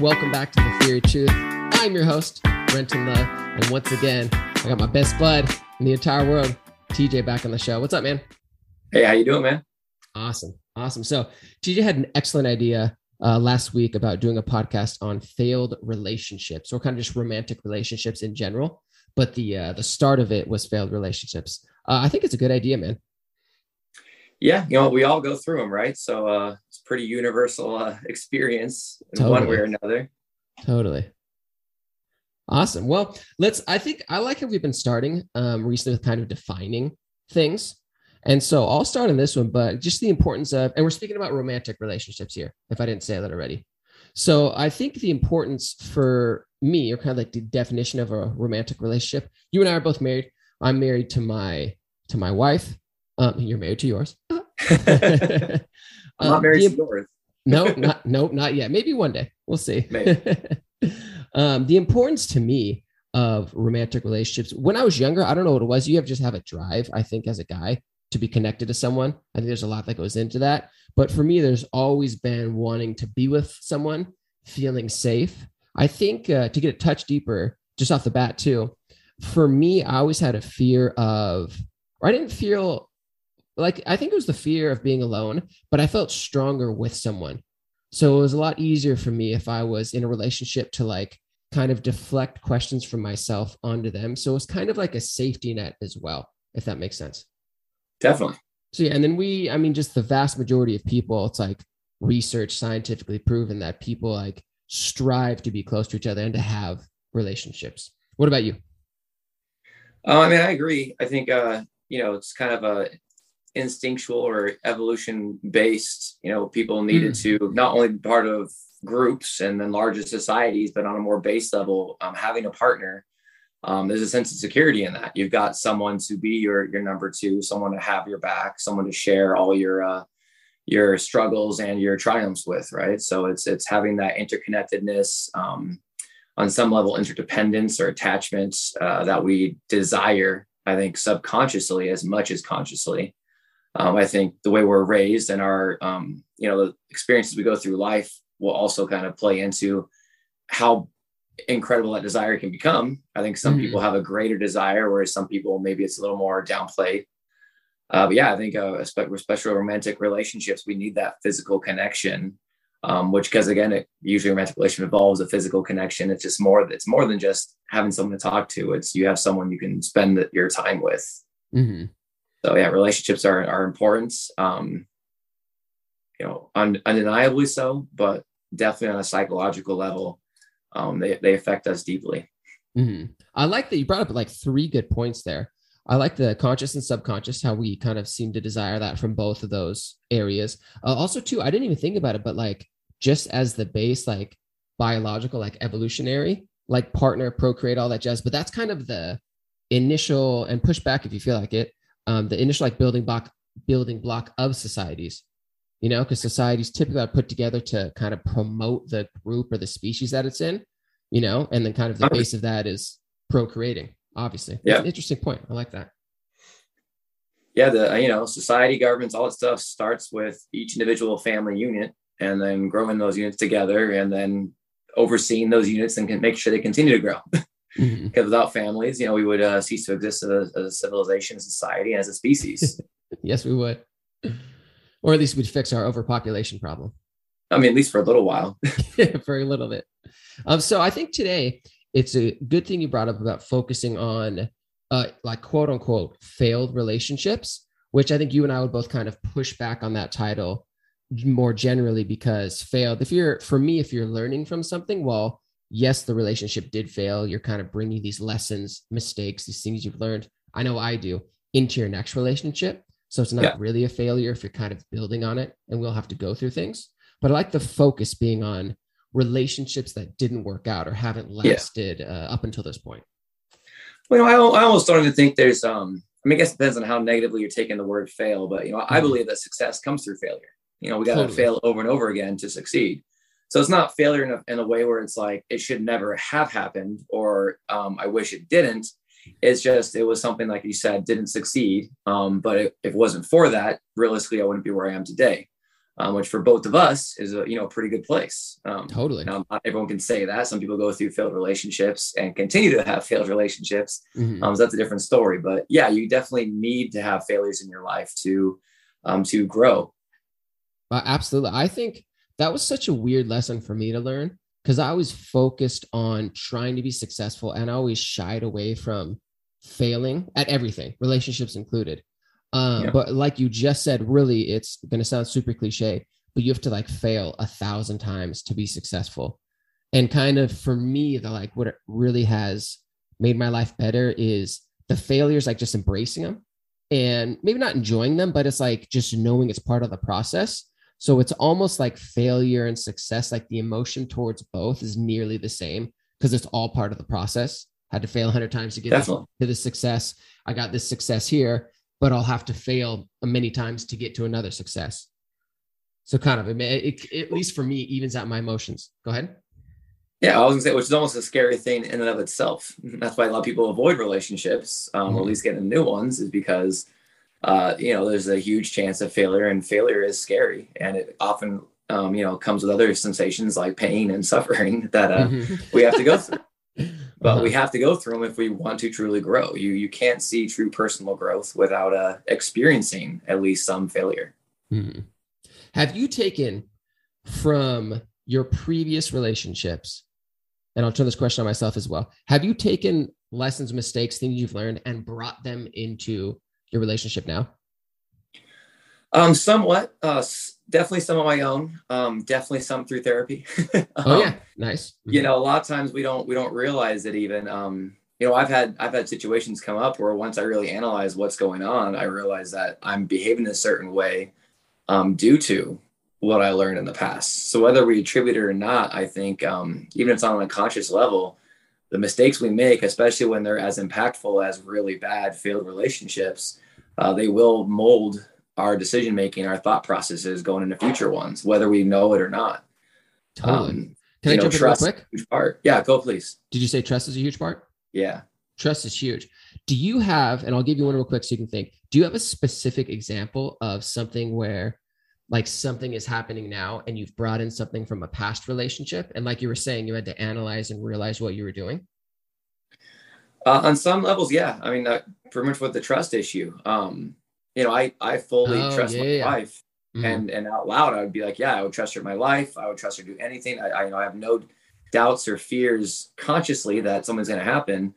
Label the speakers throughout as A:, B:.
A: Welcome back to the Theory of Truth. I'm your host, Brenton Love, and once again, I got my best bud in the entire world, TJ, back on the show. What's up, man?
B: Hey, how you doing, man?
A: Awesome, awesome. So TJ had an excellent idea uh, last week about doing a podcast on failed relationships, or kind of just romantic relationships in general. But the uh, the start of it was failed relationships. Uh, I think it's a good idea, man.
B: Yeah, you know, we all go through them, right? So uh, it's pretty universal uh, experience in totally. one way or another.
A: Totally. Awesome. Well, let's. I think I like how we've been starting um, recently with kind of defining things. And so I'll start on this one, but just the importance of, and we're speaking about romantic relationships here, if I didn't say that already. So I think the importance for me, or kind of like the definition of a romantic relationship, you and I are both married. I'm married to my to my wife. Um, you're married to yours.
B: I'm not married um, the, to yours.
A: no, not no, not yet. Maybe one day. We'll see. um, the importance to me of romantic relationships. When I was younger, I don't know what it was. You have just have a drive, I think, as a guy to be connected to someone. I think there's a lot that goes into that. But for me, there's always been wanting to be with someone, feeling safe. I think uh, to get a touch deeper, just off the bat, too, for me, I always had a fear of, or I didn't feel like I think it was the fear of being alone, but I felt stronger with someone. So it was a lot easier for me if I was in a relationship to like kind of deflect questions from myself onto them. So it was kind of like a safety net as well, if that makes sense.
B: Definitely.
A: So yeah, and then we, I mean, just the vast majority of people, it's like research scientifically proven that people like strive to be close to each other and to have relationships. What about you?
B: Uh, I mean, I agree. I think uh, you know it's kind of a instinctual or evolution based. You know, people needed mm. to not only be part of groups and then larger societies, but on a more base level, um, having a partner. Um, there's a sense of security in that. You've got someone to be your your number two, someone to have your back, someone to share all your uh, your struggles and your triumphs with, right? So it's it's having that interconnectedness, um, on some level, interdependence or attachments uh, that we desire. I think subconsciously as much as consciously. Um, I think the way we're raised and our, um, you know, the experiences we go through life will also kind of play into how incredible that desire can become. I think some mm-hmm. people have a greater desire, whereas some people maybe it's a little more downplayed. Uh, but yeah, I think uh, especially romantic relationships, we need that physical connection, um, which because again, it usually romantic relationship involves a physical connection. It's just more. It's more than just having someone to talk to. It's you have someone you can spend your time with. Mm-hmm. So yeah, relationships are are important. Um, you know, un, undeniably so, but definitely on a psychological level, um, they they affect us deeply.
A: Mm-hmm. I like that you brought up like three good points there. I like the conscious and subconscious, how we kind of seem to desire that from both of those areas. Uh, also, too, I didn't even think about it, but like just as the base, like biological, like evolutionary, like partner, procreate, all that jazz. But that's kind of the initial and push back if you feel like it. Um, the initial like building block, building block of societies. You know, because societies typically are put together to kind of promote the group or the species that it's in. You know, and then kind of the base of that is procreating obviously. Yeah. interesting point. I like that.
B: Yeah, the you know, society, governments, all that stuff starts with each individual family unit and then growing those units together and then overseeing those units and can make sure they continue to grow. Because mm-hmm. without families, you know, we would uh, cease to exist as a, as a civilization, society, as a species.
A: yes, we would. Or at least we'd fix our overpopulation problem.
B: I mean, at least for a little while.
A: for a little bit. Um, so I think today it's a good thing you brought up about focusing on uh, like quote unquote failed relationships, which I think you and I would both kind of push back on that title more generally because failed. If you're, for me, if you're learning from something, well, yes, the relationship did fail. You're kind of bringing these lessons, mistakes, these things you've learned. I know I do into your next relationship. So it's not yeah. really a failure if you're kind of building on it and we'll have to go through things. But I like the focus being on relationships that didn't work out or haven't lasted yeah. uh, up until this point?
B: Well, you know, I, I almost don't even think there's. Um, I mean, I guess it depends on how negatively you're taking the word fail, but you know, I mm-hmm. believe that success comes through failure. You know, we got to totally. fail over and over again to succeed. So it's not failure in a, in a way where it's like it should never have happened or um, I wish it didn't. It's just it was something like you said didn't succeed. Um, but if, if it wasn't for that, realistically, I wouldn't be where I am today. um, which for both of us is a you know a pretty good place. Um,
A: totally.
B: Now, not everyone can say that. Some people go through failed relationships and continue to have failed relationships. Mm-hmm. Um, so that's a different story. But yeah, you definitely need to have failures in your life to um, to grow.
A: Uh, absolutely. I think that was such a weird lesson for me to learn because I was focused on trying to be successful and I always shied away from failing at everything, relationships included. Um, yeah. But like you just said, really, it's going to sound super cliche, but you have to like fail a thousand times to be successful. And kind of for me, the like what it really has made my life better is the failures, like just embracing them and maybe not enjoying them, but it's like just knowing it's part of the process. So it's almost like failure and success, like the emotion towards both is nearly the same because it's all part of the process. Had to fail 100 times to get to the success. I got this success here but I'll have to fail many times to get to another success. So kind of, it, it, at least for me, evens out my emotions. Go ahead.
B: Yeah, I was gonna say, which is almost a scary thing in and of itself. That's why a lot of people avoid relationships, um, mm-hmm. or at least getting new ones, is because uh, you know there's a huge chance of failure, and failure is scary, and it often um, you know comes with other sensations like pain and suffering that uh, mm-hmm. we have to go through but uh-huh. we have to go through them if we want to truly grow. You you can't see true personal growth without uh, experiencing at least some failure.
A: Mm-hmm. Have you taken from your previous relationships, and I'll turn this question on myself as well. Have you taken lessons, mistakes, things you've learned, and brought them into your relationship now?
B: Um, somewhat. Uh, definitely some of my own um definitely some through therapy
A: um, oh yeah nice
B: mm-hmm. you know a lot of times we don't we don't realize it even um you know i've had i've had situations come up where once i really analyze what's going on i realize that i'm behaving a certain way um due to what i learned in the past so whether we attribute it or not i think um even if it's on a conscious level the mistakes we make especially when they're as impactful as really bad failed relationships uh, they will mold our decision making, our thought processes going into future ones, whether we know it or not.
A: Totally. Um, Can I know, jump in real quick?
B: Huge part. Yeah, go please.
A: Did you say trust is a huge part?
B: Yeah.
A: Trust is huge. Do you have, and I'll give you one real quick so you can think, do you have a specific example of something where like something is happening now and you've brought in something from a past relationship? And like you were saying, you had to analyze and realize what you were doing?
B: Uh, on some levels, yeah. I mean, uh, pretty much with the trust issue. Um, you know, I I fully oh, trust yeah, my yeah. wife, mm-hmm. and and out loud, I would be like, yeah, I would trust her in my life. I would trust her to do anything. I, I you know I have no doubts or fears consciously that something's going to happen.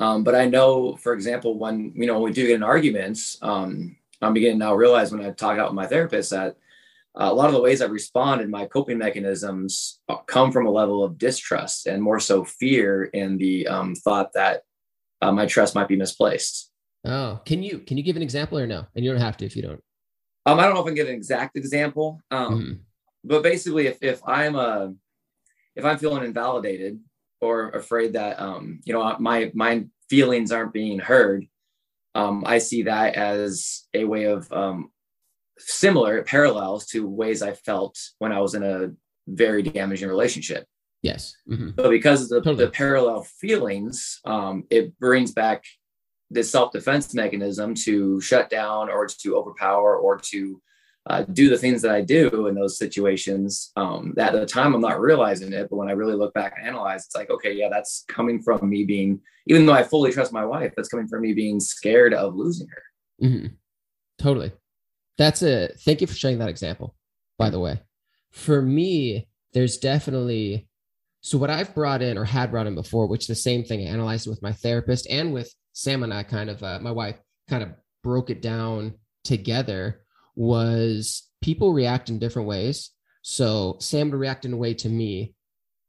B: Um, but I know, for example, when you know when we do get in arguments, um, I'm beginning now realize when I talk out with my therapist that uh, a lot of the ways I respond and my coping mechanisms come from a level of distrust and more so fear in the um, thought that uh, my trust might be misplaced.
A: Oh, can you can you give an example or no? And you don't have to if you don't.
B: Um, I don't know if I can give an exact example. Um, mm-hmm. but basically, if if I'm a uh, if I'm feeling invalidated or afraid that um, you know my my feelings aren't being heard, um, I see that as a way of um, similar parallels to ways I felt when I was in a very damaging relationship.
A: Yes.
B: Mm-hmm. So because of the, totally. the parallel feelings, um, it brings back this self-defense mechanism to shut down or to overpower or to uh, do the things that I do in those situations. Um, that at the time I'm not realizing it, but when I really look back and analyze, it's like, okay, yeah, that's coming from me being, even though I fully trust my wife, that's coming from me being scared of losing her.
A: Mm-hmm. Totally. That's a thank you for sharing that example, by the way. For me, there's definitely so what I've brought in or had brought in before, which the same thing I analyzed with my therapist and with Sam and I kind of, uh, my wife kind of broke it down together was people react in different ways. So Sam would react in a way to me,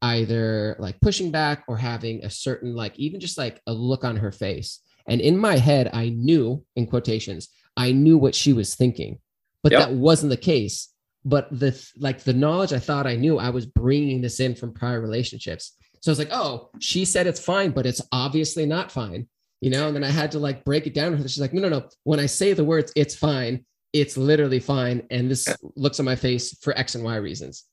A: either like pushing back or having a certain, like, even just like a look on her face. And in my head, I knew, in quotations, I knew what she was thinking, but yep. that wasn't the case. But the like the knowledge I thought I knew, I was bringing this in from prior relationships. So I was like, oh, she said it's fine, but it's obviously not fine you know, and then I had to like break it down. She's like, no, no, no. When I say the words, it's fine. It's literally fine. And this looks on my face for X and Y reasons.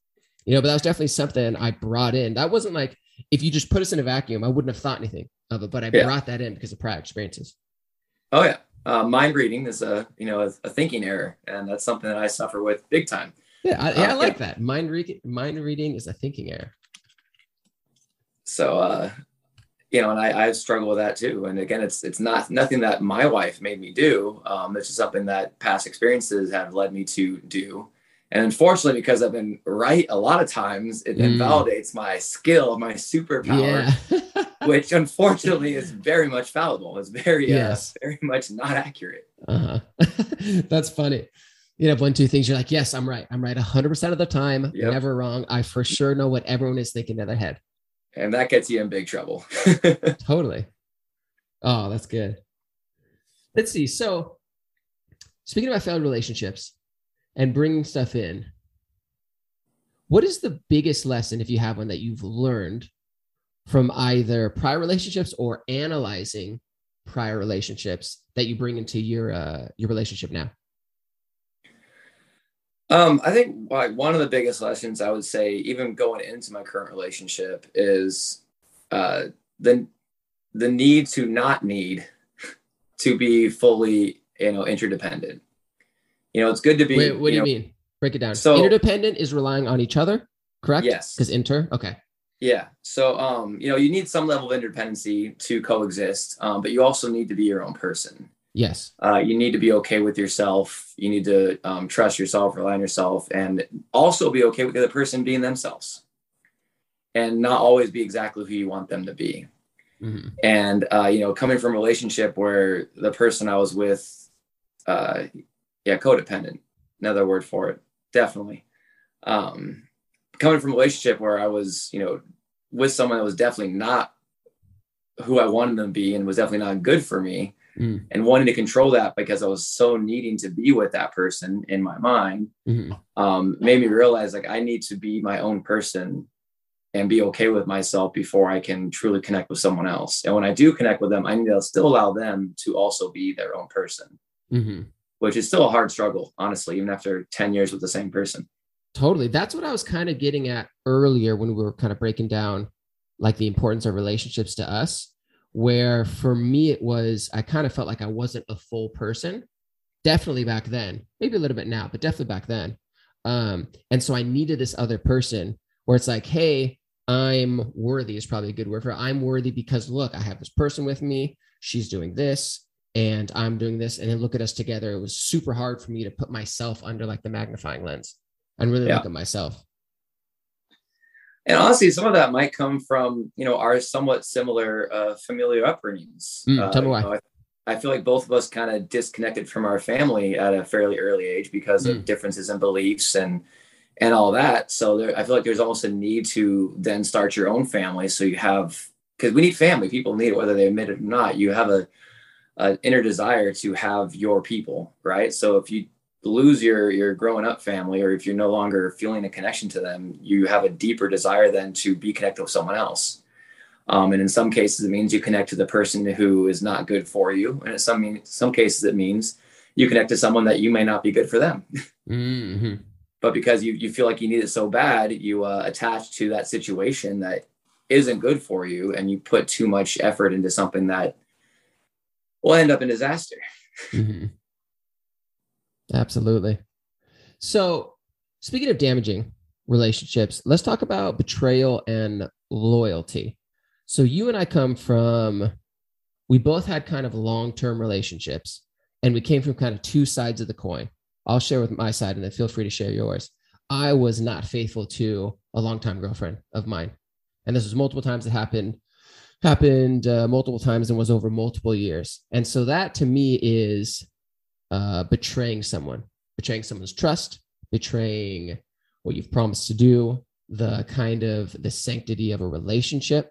A: You know, but that was definitely something I brought in. That wasn't like if you just put us in a vacuum, I wouldn't have thought anything of it, but I yeah. brought that in because of prior experiences.
B: Oh yeah. Uh, mind reading is a, you know, a, a thinking error. And that's something that I suffer with big time.
A: Yeah, I, yeah, I like that. Mind reading, mind reading is a thinking error.
B: So, uh, you know, and I, I struggle with that too. And again, it's it's not nothing that my wife made me do. Um, it's just something that past experiences have led me to do. And unfortunately, because I've been right a lot of times, it mm. invalidates my skill, my superpower, yeah. which unfortunately is very much fallible. It's very, uh, yes. uh, very much not accurate.
A: Uh-huh. That's funny. You have one, two things. You're like, yes, I'm right. I'm right 100% of the time. Yep. Never wrong. I for sure know what everyone is thinking in their head.
B: And that gets you in big trouble.
A: totally. Oh, that's good. Let's see. So, speaking about failed relationships, and bringing stuff in, what is the biggest lesson, if you have one, that you've learned from either prior relationships or analyzing prior relationships that you bring into your uh, your relationship now?
B: Um, I think like one of the biggest lessons I would say, even going into my current relationship, is uh, the the need to not need to be fully you know interdependent you know, it's good to be.
A: Wait, what do you, know, mean? Break it down. So interdependent is relying on each other, correct?
B: Yes.
A: Because inter, okay.
B: Yeah. So, um, you know, you need some level of independency to coexist, um, but you also need to be your own person.
A: Yes.
B: Uh, you need to be okay with yourself. You need to um, trust yourself, rely on yourself, and also be okay with the other person being themselves, and not always be exactly who you want them to be. Mm-hmm. And uh, you know, coming from a relationship where the person I was with, uh, yeah, codependent. Another word for it. Definitely. Um, coming from a relationship where I was, you know, with someone that was definitely not who I wanted them to be and was definitely not good for me. Mm. And wanting to control that because I was so needing to be with that person in my mind, mm-hmm. um, made me realize like I need to be my own person and be okay with myself before I can truly connect with someone else. And when I do connect with them, I need to still allow them to also be their own person. Mm-hmm which is still a hard struggle, honestly, even after 10 years with the same person.
A: Totally. That's what I was kind of getting at earlier when we were kind of breaking down like the importance of relationships to us. Where for me, it was, I kind of felt like I wasn't a full person. Definitely back then, maybe a little bit now, but definitely back then. Um, and so I needed this other person where it's like, hey, I'm worthy is probably a good word for it. I'm worthy because look, I have this person with me. She's doing this and I'm doing this. And then look at us together. It was super hard for me to put myself under like the magnifying lens and really yeah. look at myself.
B: And honestly, some of that might come from, you know, our somewhat similar uh, familiar upbringings.
A: Mm, uh, tell me why.
B: Know, I, I, feel like both of us kind of disconnected from our family at a fairly early age because mm. of differences in beliefs and and all that. So there, I feel like there's almost a need to then start your own family. So you have because we need family. People need it whether they admit it or not. You have a an inner desire to have your people, right? So if you lose your your growing up family or if you're no longer feeling a connection to them you have a deeper desire then to be connected with someone else um, and in some cases it means you connect to the person who is not good for you and in some some cases it means you connect to someone that you may not be good for them mm-hmm. but because you, you feel like you need it so bad you uh, attach to that situation that isn't good for you and you put too much effort into something that will end up in disaster. Mm-hmm.
A: Absolutely. So, speaking of damaging relationships, let's talk about betrayal and loyalty. So, you and I come from, we both had kind of long term relationships, and we came from kind of two sides of the coin. I'll share with my side, and then feel free to share yours. I was not faithful to a longtime girlfriend of mine. And this was multiple times it happened happened uh, multiple times and was over multiple years. And so that to me is uh, betraying someone, betraying someone's trust, betraying what you've promised to do, the kind of the sanctity of a relationship.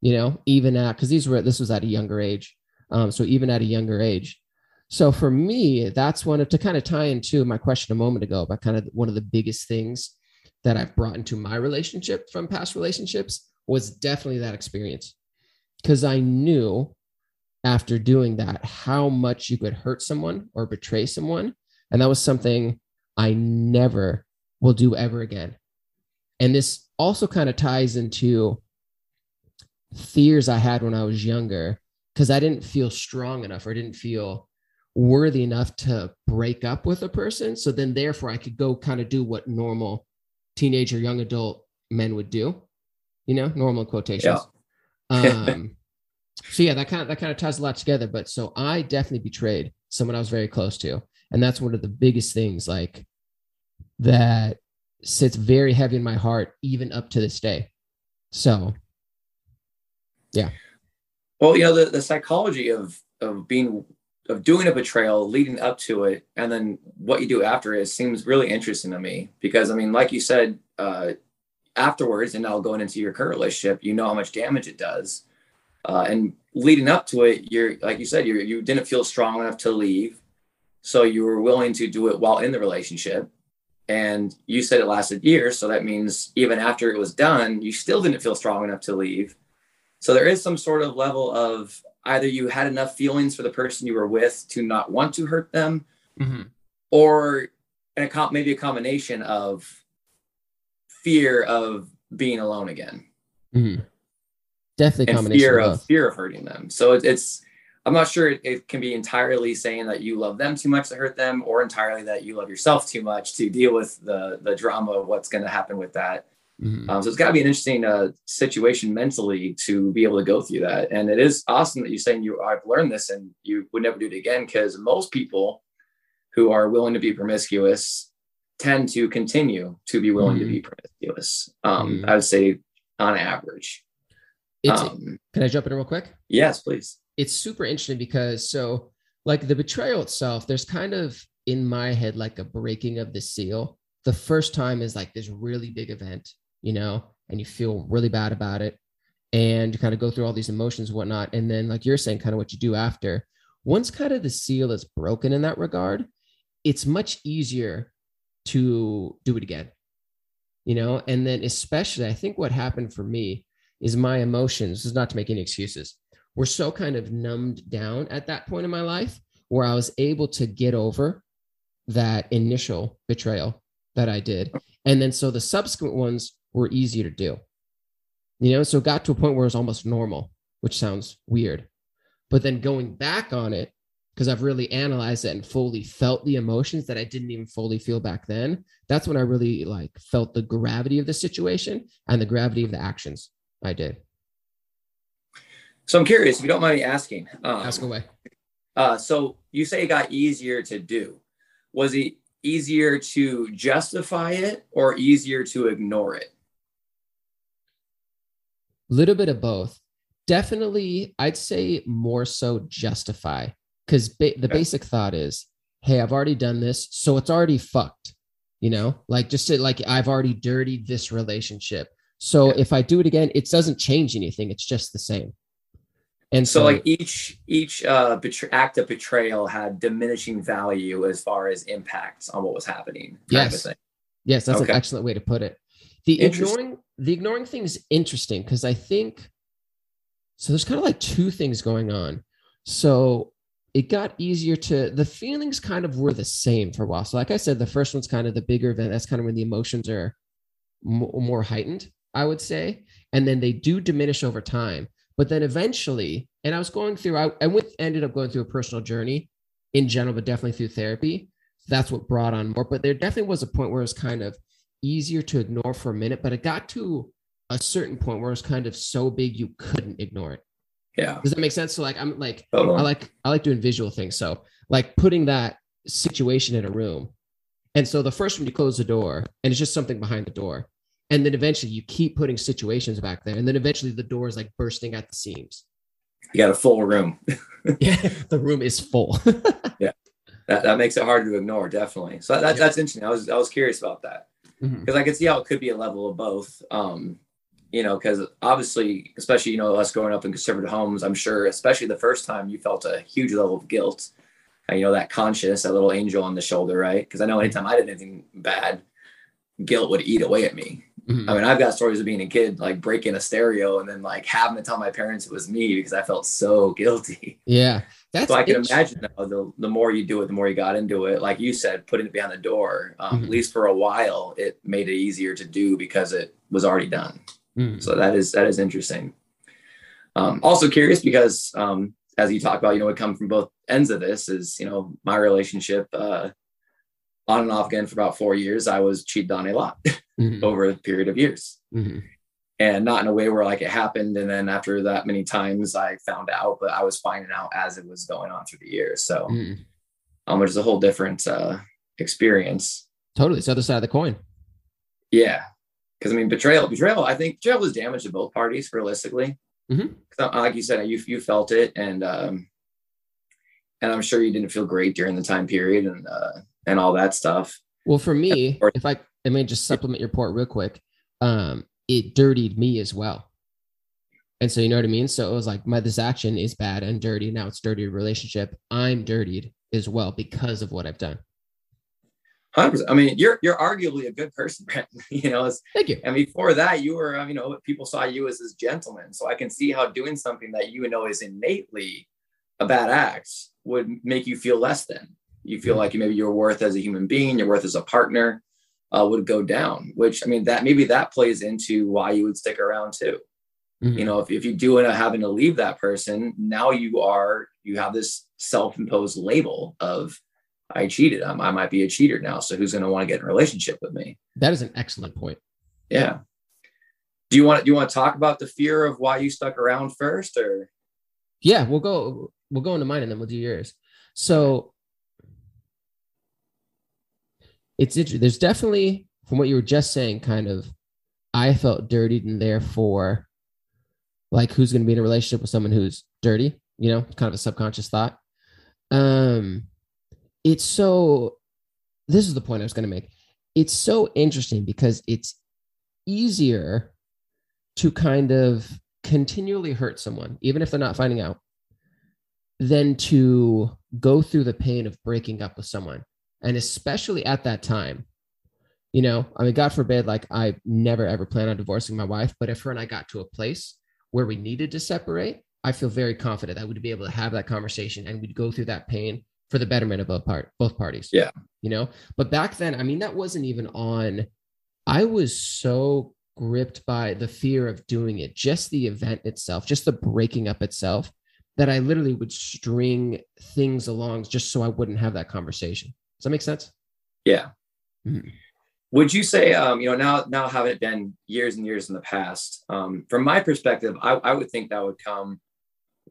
A: You know, even at because these were this was at a younger age, um, so even at a younger age. So for me, that's one of to kind of tie into my question a moment ago about kind of one of the biggest things that I've brought into my relationship from past relationships was definitely that experience because I knew after doing that how much you could hurt someone or betray someone. And that was something I never will do ever again. And this also kind of ties into fears I had when I was younger because I didn't feel strong enough or didn't feel worthy enough to break up with a person. So then, therefore, I could go kind of do what normal teenager, young adult men would do, you know, normal quotations. Yeah. um, so yeah, that kind of that kind of ties a lot together. But so I definitely betrayed someone I was very close to, and that's one of the biggest things like that sits very heavy in my heart, even up to this day. So, yeah.
B: Well, you know the the psychology of of being of doing a betrayal leading up to it and then what you do after it seems really interesting to me because i mean like you said uh, afterwards and now going into your current relationship you know how much damage it does uh, and leading up to it, you're like you said, you you didn't feel strong enough to leave, so you were willing to do it while in the relationship. And you said it lasted years, so that means even after it was done, you still didn't feel strong enough to leave. So there is some sort of level of either you had enough feelings for the person you were with to not want to hurt them, mm-hmm. or a maybe a combination of fear of being alone again.
A: Mm-hmm definitely
B: and fear of, of fear of hurting them. So it, it's I'm not sure it, it, can be entirely saying that you love them too much to hurt them, or entirely that you love yourself too much to deal with the the drama of what's going to happen with that. Mm-hmm. Um, so it's got to be an interesting uh, situation mentally to be able to go through that. And it is awesome that you're saying you I've learned this and you would never do it again because most people who are willing to be promiscuous tend to continue to be willing mm-hmm. to be promiscuous. Um, mm-hmm. I would say on average.
A: Um, can I jump in real quick?
B: Yes, please.
A: It's super interesting because so like the betrayal itself, there's kind of in my head like a breaking of the seal. The first time is like this really big event, you know, and you feel really bad about it. And you kind of go through all these emotions and whatnot. And then, like you're saying, kind of what you do after. Once kind of the seal is broken in that regard, it's much easier to do it again. You know, and then especially I think what happened for me is my emotions, this is not to make any excuses, were so kind of numbed down at that point in my life where I was able to get over that initial betrayal that I did. And then so the subsequent ones were easier to do. You know, so it got to a point where it was almost normal, which sounds weird. But then going back on it, because I've really analyzed it and fully felt the emotions that I didn't even fully feel back then. That's when I really like felt the gravity of the situation and the gravity of the actions. I did.
B: So I'm curious, if you don't mind me asking.
A: Um, Ask away.
B: Uh, so you say it got easier to do. Was it easier to justify it or easier to ignore it?
A: A little bit of both. Definitely, I'd say more so justify because ba- the okay. basic thought is, hey, I've already done this, so it's already fucked. You know, like just to, like I've already dirtied this relationship. So yeah. if I do it again, it doesn't change anything. It's just the same.
B: And so, so like each each uh, betray- act of betrayal had diminishing value as far as impacts on what was happening.
A: Yes, yes, that's okay. an excellent way to put it. The ignoring the ignoring thing is interesting because I think so. There's kind of like two things going on. So it got easier to the feelings kind of were the same for a while. So like I said, the first one's kind of the bigger event. That's kind of when the emotions are more heightened. I would say. And then they do diminish over time. But then eventually, and I was going through, I, I went, ended up going through a personal journey in general, but definitely through therapy. That's what brought on more. But there definitely was a point where it was kind of easier to ignore for a minute, but it got to a certain point where it was kind of so big you couldn't ignore it.
B: Yeah.
A: Does that make sense? So like I'm like I like I like doing visual things. So like putting that situation in a room. And so the first one you close the door and it's just something behind the door and then eventually you keep putting situations back there. And then eventually the door is like bursting at the seams.
B: You got a full room.
A: Yeah the room is full.
B: Yeah. That, that makes it hard to ignore definitely. So that, that's interesting. I was i was curious about that. Because mm-hmm. i could see how it could be a level of both um you know because obviously especially you know us growing up in conservative homes i'm sure especially the first time you felt a huge level of guilt and, you know that conscience that little angel on the shoulder right? Because i know anytime i did anything bad guilt would eat away at me Mm-hmm. I mean, I've got stories of being a kid, like breaking a stereo and then like having to tell my parents it was me because I felt so guilty.
A: Yeah.
B: That's so I can imagine though, the, the more you do it, the more you got into it. Like you said, putting it behind the door, um, mm-hmm. at least for a while, it made it easier to do because it was already done. Mm-hmm. So that is, that is interesting. Um, also curious because um, as you talk about, you know, it come from both ends of this is, you know, my relationship, uh, on and off again for about four years, I was cheated on a lot mm-hmm. over a period of years. Mm-hmm. And not in a way where like it happened. And then after that many times I found out, but I was finding out as it was going on through the years. So mm-hmm. um, which is a whole different uh, experience.
A: Totally. It's the other side of the coin.
B: Yeah. Cause I mean, betrayal, betrayal, I think betrayal was damage to both parties realistically. Mm-hmm. Like you said, you, you felt it. And, um, and I'm sure you didn't feel great during the time period and, uh, and all that stuff.
A: Well, for me, or- if I, I may just supplement your point real quick, um, it dirtied me as well. And so, you know what I mean? So it was like, my, this action is bad and dirty. Now it's dirty relationship. I'm dirtied as well because of what I've done.
B: 100%. I mean, you're you're arguably a good person, Brent. you know,
A: thank you.
B: And before that, you were, you know, people saw you as this gentleman. So I can see how doing something that you know is innately a bad act would make you feel less than. You feel like maybe your worth as a human being, your worth as a partner, uh, would go down. Which I mean, that maybe that plays into why you would stick around too. Mm-hmm. You know, if, if you do end up having to leave that person, now you are you have this self-imposed label of I cheated. I'm, I might be a cheater now. So who's going to want to get in a relationship with me?
A: That is an excellent point.
B: Yeah. Do you want do you want to talk about the fear of why you stuck around first or?
A: Yeah, we'll go we'll go into mine and then we'll do yours. So it's interesting. There's definitely from what you were just saying, kind of I felt dirtied and therefore like who's going to be in a relationship with someone who's dirty, you know, kind of a subconscious thought. Um it's so this is the point I was going to make. It's so interesting because it's easier to kind of continually hurt someone, even if they're not finding out, than to go through the pain of breaking up with someone. And especially at that time, you know, I mean, God forbid, like I never ever plan on divorcing my wife, but if her and I got to a place where we needed to separate, I feel very confident that we'd be able to have that conversation and we'd go through that pain for the betterment of both part both parties.
B: Yeah.
A: You know, but back then, I mean, that wasn't even on. I was so gripped by the fear of doing it, just the event itself, just the breaking up itself, that I literally would string things along just so I wouldn't have that conversation. Does that make sense?
B: Yeah. Mm-hmm. Would you say, um, you know, now now having it been years and years in the past, um, from my perspective, I, I would think that would come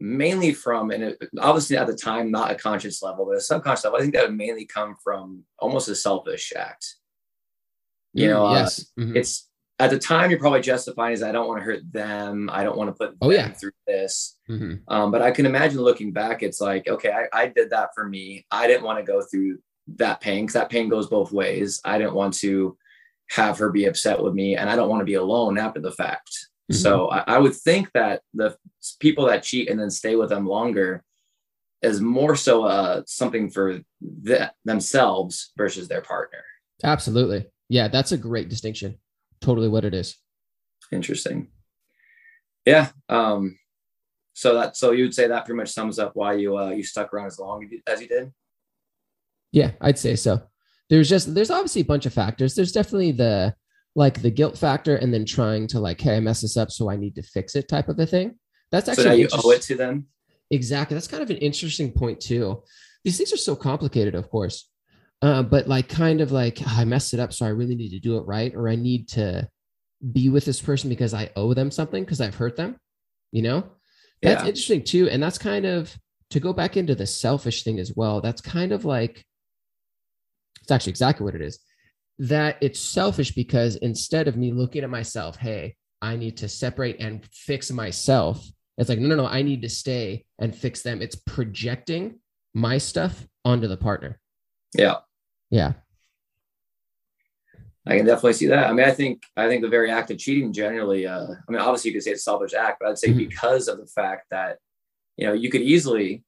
B: mainly from, and it, obviously at the time, not a conscious level, but a subconscious level, I think that would mainly come from almost a selfish act. You mm, know, uh, yes. Uh, mm-hmm. it's at the time you're probably justifying is I don't want to hurt them. I don't want to put
A: oh, yeah.
B: through this. Mm-hmm. Um, but I can imagine looking back, it's like, okay, I, I did that for me. I didn't want to go through that pain because that pain goes both ways. I didn't want to have her be upset with me and I don't want to be alone after the fact. Mm-hmm. So I, I, would think that the people that cheat and then stay with them longer is more so uh, something for the, themselves versus their partner.
A: Absolutely. Yeah, that's a great distinction. Totally what it is.
B: Interesting. Yeah. Um, so that so you would say that pretty much sums up why you uh, you stuck around as long as you did.
A: Yeah, I'd say so. There's just there's obviously a bunch of factors. There's definitely the like the guilt factor and then trying to like, hey, I messed this up, so I need to fix it type of a thing. That's actually
B: so you owe it to them.
A: Exactly. That's kind of an interesting point too. These things are so complicated, of course. Uh, but like kind of like oh, I messed it up, so I really need to do it right, or I need to be with this person because I owe them something because I've hurt them. You know, that's yeah. interesting too. And that's kind of to go back into the selfish thing as well. That's kind of like it's actually exactly what it is that it's selfish because instead of me looking at myself, hey, I need to separate and fix myself, it's like, no, no, no, I need to stay and fix them. It's projecting my stuff onto the partner.
B: Yeah.
A: Yeah.
B: I can definitely see that. I mean, I think I think the very act of cheating generally, uh, I mean, obviously you could say it's selfish act, but I'd say mm-hmm. because of the fact that, you know, you could easily,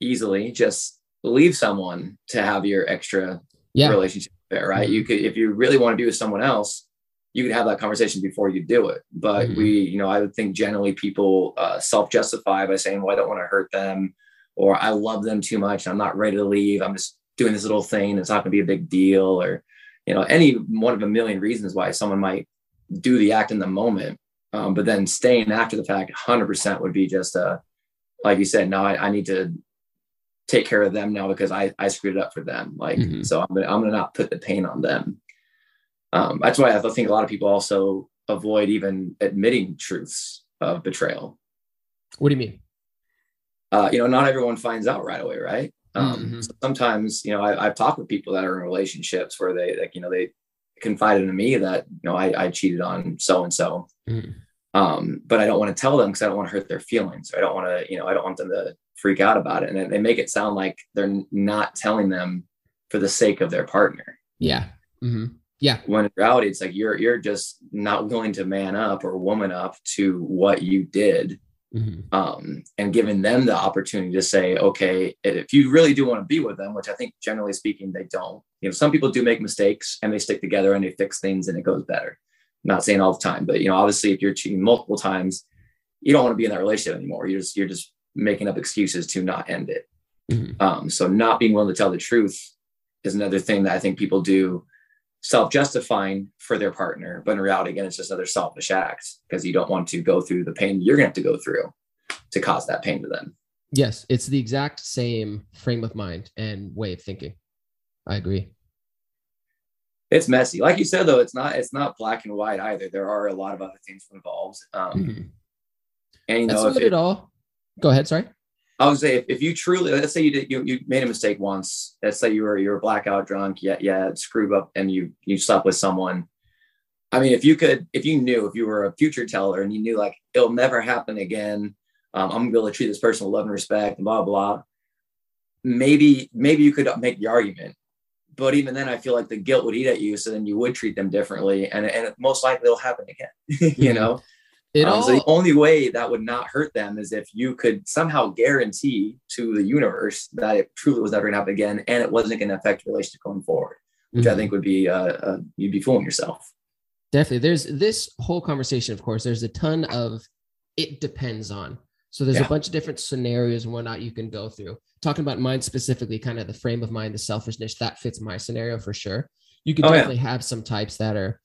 B: easily just leave someone to have your extra yeah. relationship there, right? Mm-hmm. You could, if you really want to be with someone else, you could have that conversation before you do it. But mm-hmm. we, you know, I would think generally people uh, self-justify by saying, "Well, I don't want to hurt them," or "I love them too much. and I'm not ready to leave. I'm just doing this little thing. It's not going to be a big deal," or you know, any one of a million reasons why someone might do the act in the moment, um, but then staying after the fact, 100% would be just a like you said, no, I, I need to take care of them now because I, I screwed it up for them. Like, mm-hmm. so I'm gonna, I'm gonna not put the pain on them. Um, that's why I think a lot of people also avoid even admitting truths of betrayal.
A: What do you mean?
B: Uh, you know, not everyone finds out right away, right? Um, mm-hmm. Sometimes, you know, I, have talked with people that are in relationships where they, like, you know, they confided in me that, you know, I, I cheated on so and so. Um, but I don't want to tell them because I don't want to hurt their feelings. I don't want to, you know, I don't want them to freak out about it. And they make it sound like they're not telling them for the sake of their partner.
A: Yeah. Mm-hmm. Yeah.
B: When in reality, it's like you're you're just not willing to man up or woman up to what you did Mm-hmm. Um, and giving them the opportunity to say, okay, if you really do want to be with them, which I think generally speaking they don't. You know, some people do make mistakes and they stick together and they fix things and it goes better. I'm not saying all the time, but you know, obviously, if you're cheating multiple times, you don't want to be in that relationship anymore. You're just you're just making up excuses to not end it. Mm-hmm. Um, so not being willing to tell the truth is another thing that I think people do self-justifying for their partner but in reality again it's just another selfish act because you don't want to go through the pain you're going to have to go through to cause that pain to them.
A: Yes it's the exact same frame of mind and way of thinking. I agree.
B: It's messy. Like you said though it's not it's not black and white either. There are a lot of other things involved. Um mm-hmm.
A: and you know That's if it, it all go ahead sorry
B: I would say if, if you truly let's say you did you, you made a mistake once, let's say you were you were blackout drunk, yeah, yeah, screwed up and you you slept with someone. I mean, if you could, if you knew, if you were a future teller and you knew like it'll never happen again, um, I'm gonna be able to treat this person with love and respect and blah blah. Maybe maybe you could make the argument, but even then, I feel like the guilt would eat at you. So then you would treat them differently, and and most likely it'll happen again. you know. It um, all... So the only way that would not hurt them is if you could somehow guarantee to the universe that it truly was never going to happen again, and it wasn't going to affect your relationship going forward, which mm-hmm. I think would be uh, uh, you'd be fooling yourself.
A: Definitely. There's this whole conversation. Of course, there's a ton of it depends on. So there's yeah. a bunch of different scenarios and whatnot you can go through. Talking about mine specifically, kind of the frame of mind, the selfishness that fits my scenario for sure. You could oh, definitely yeah. have some types that are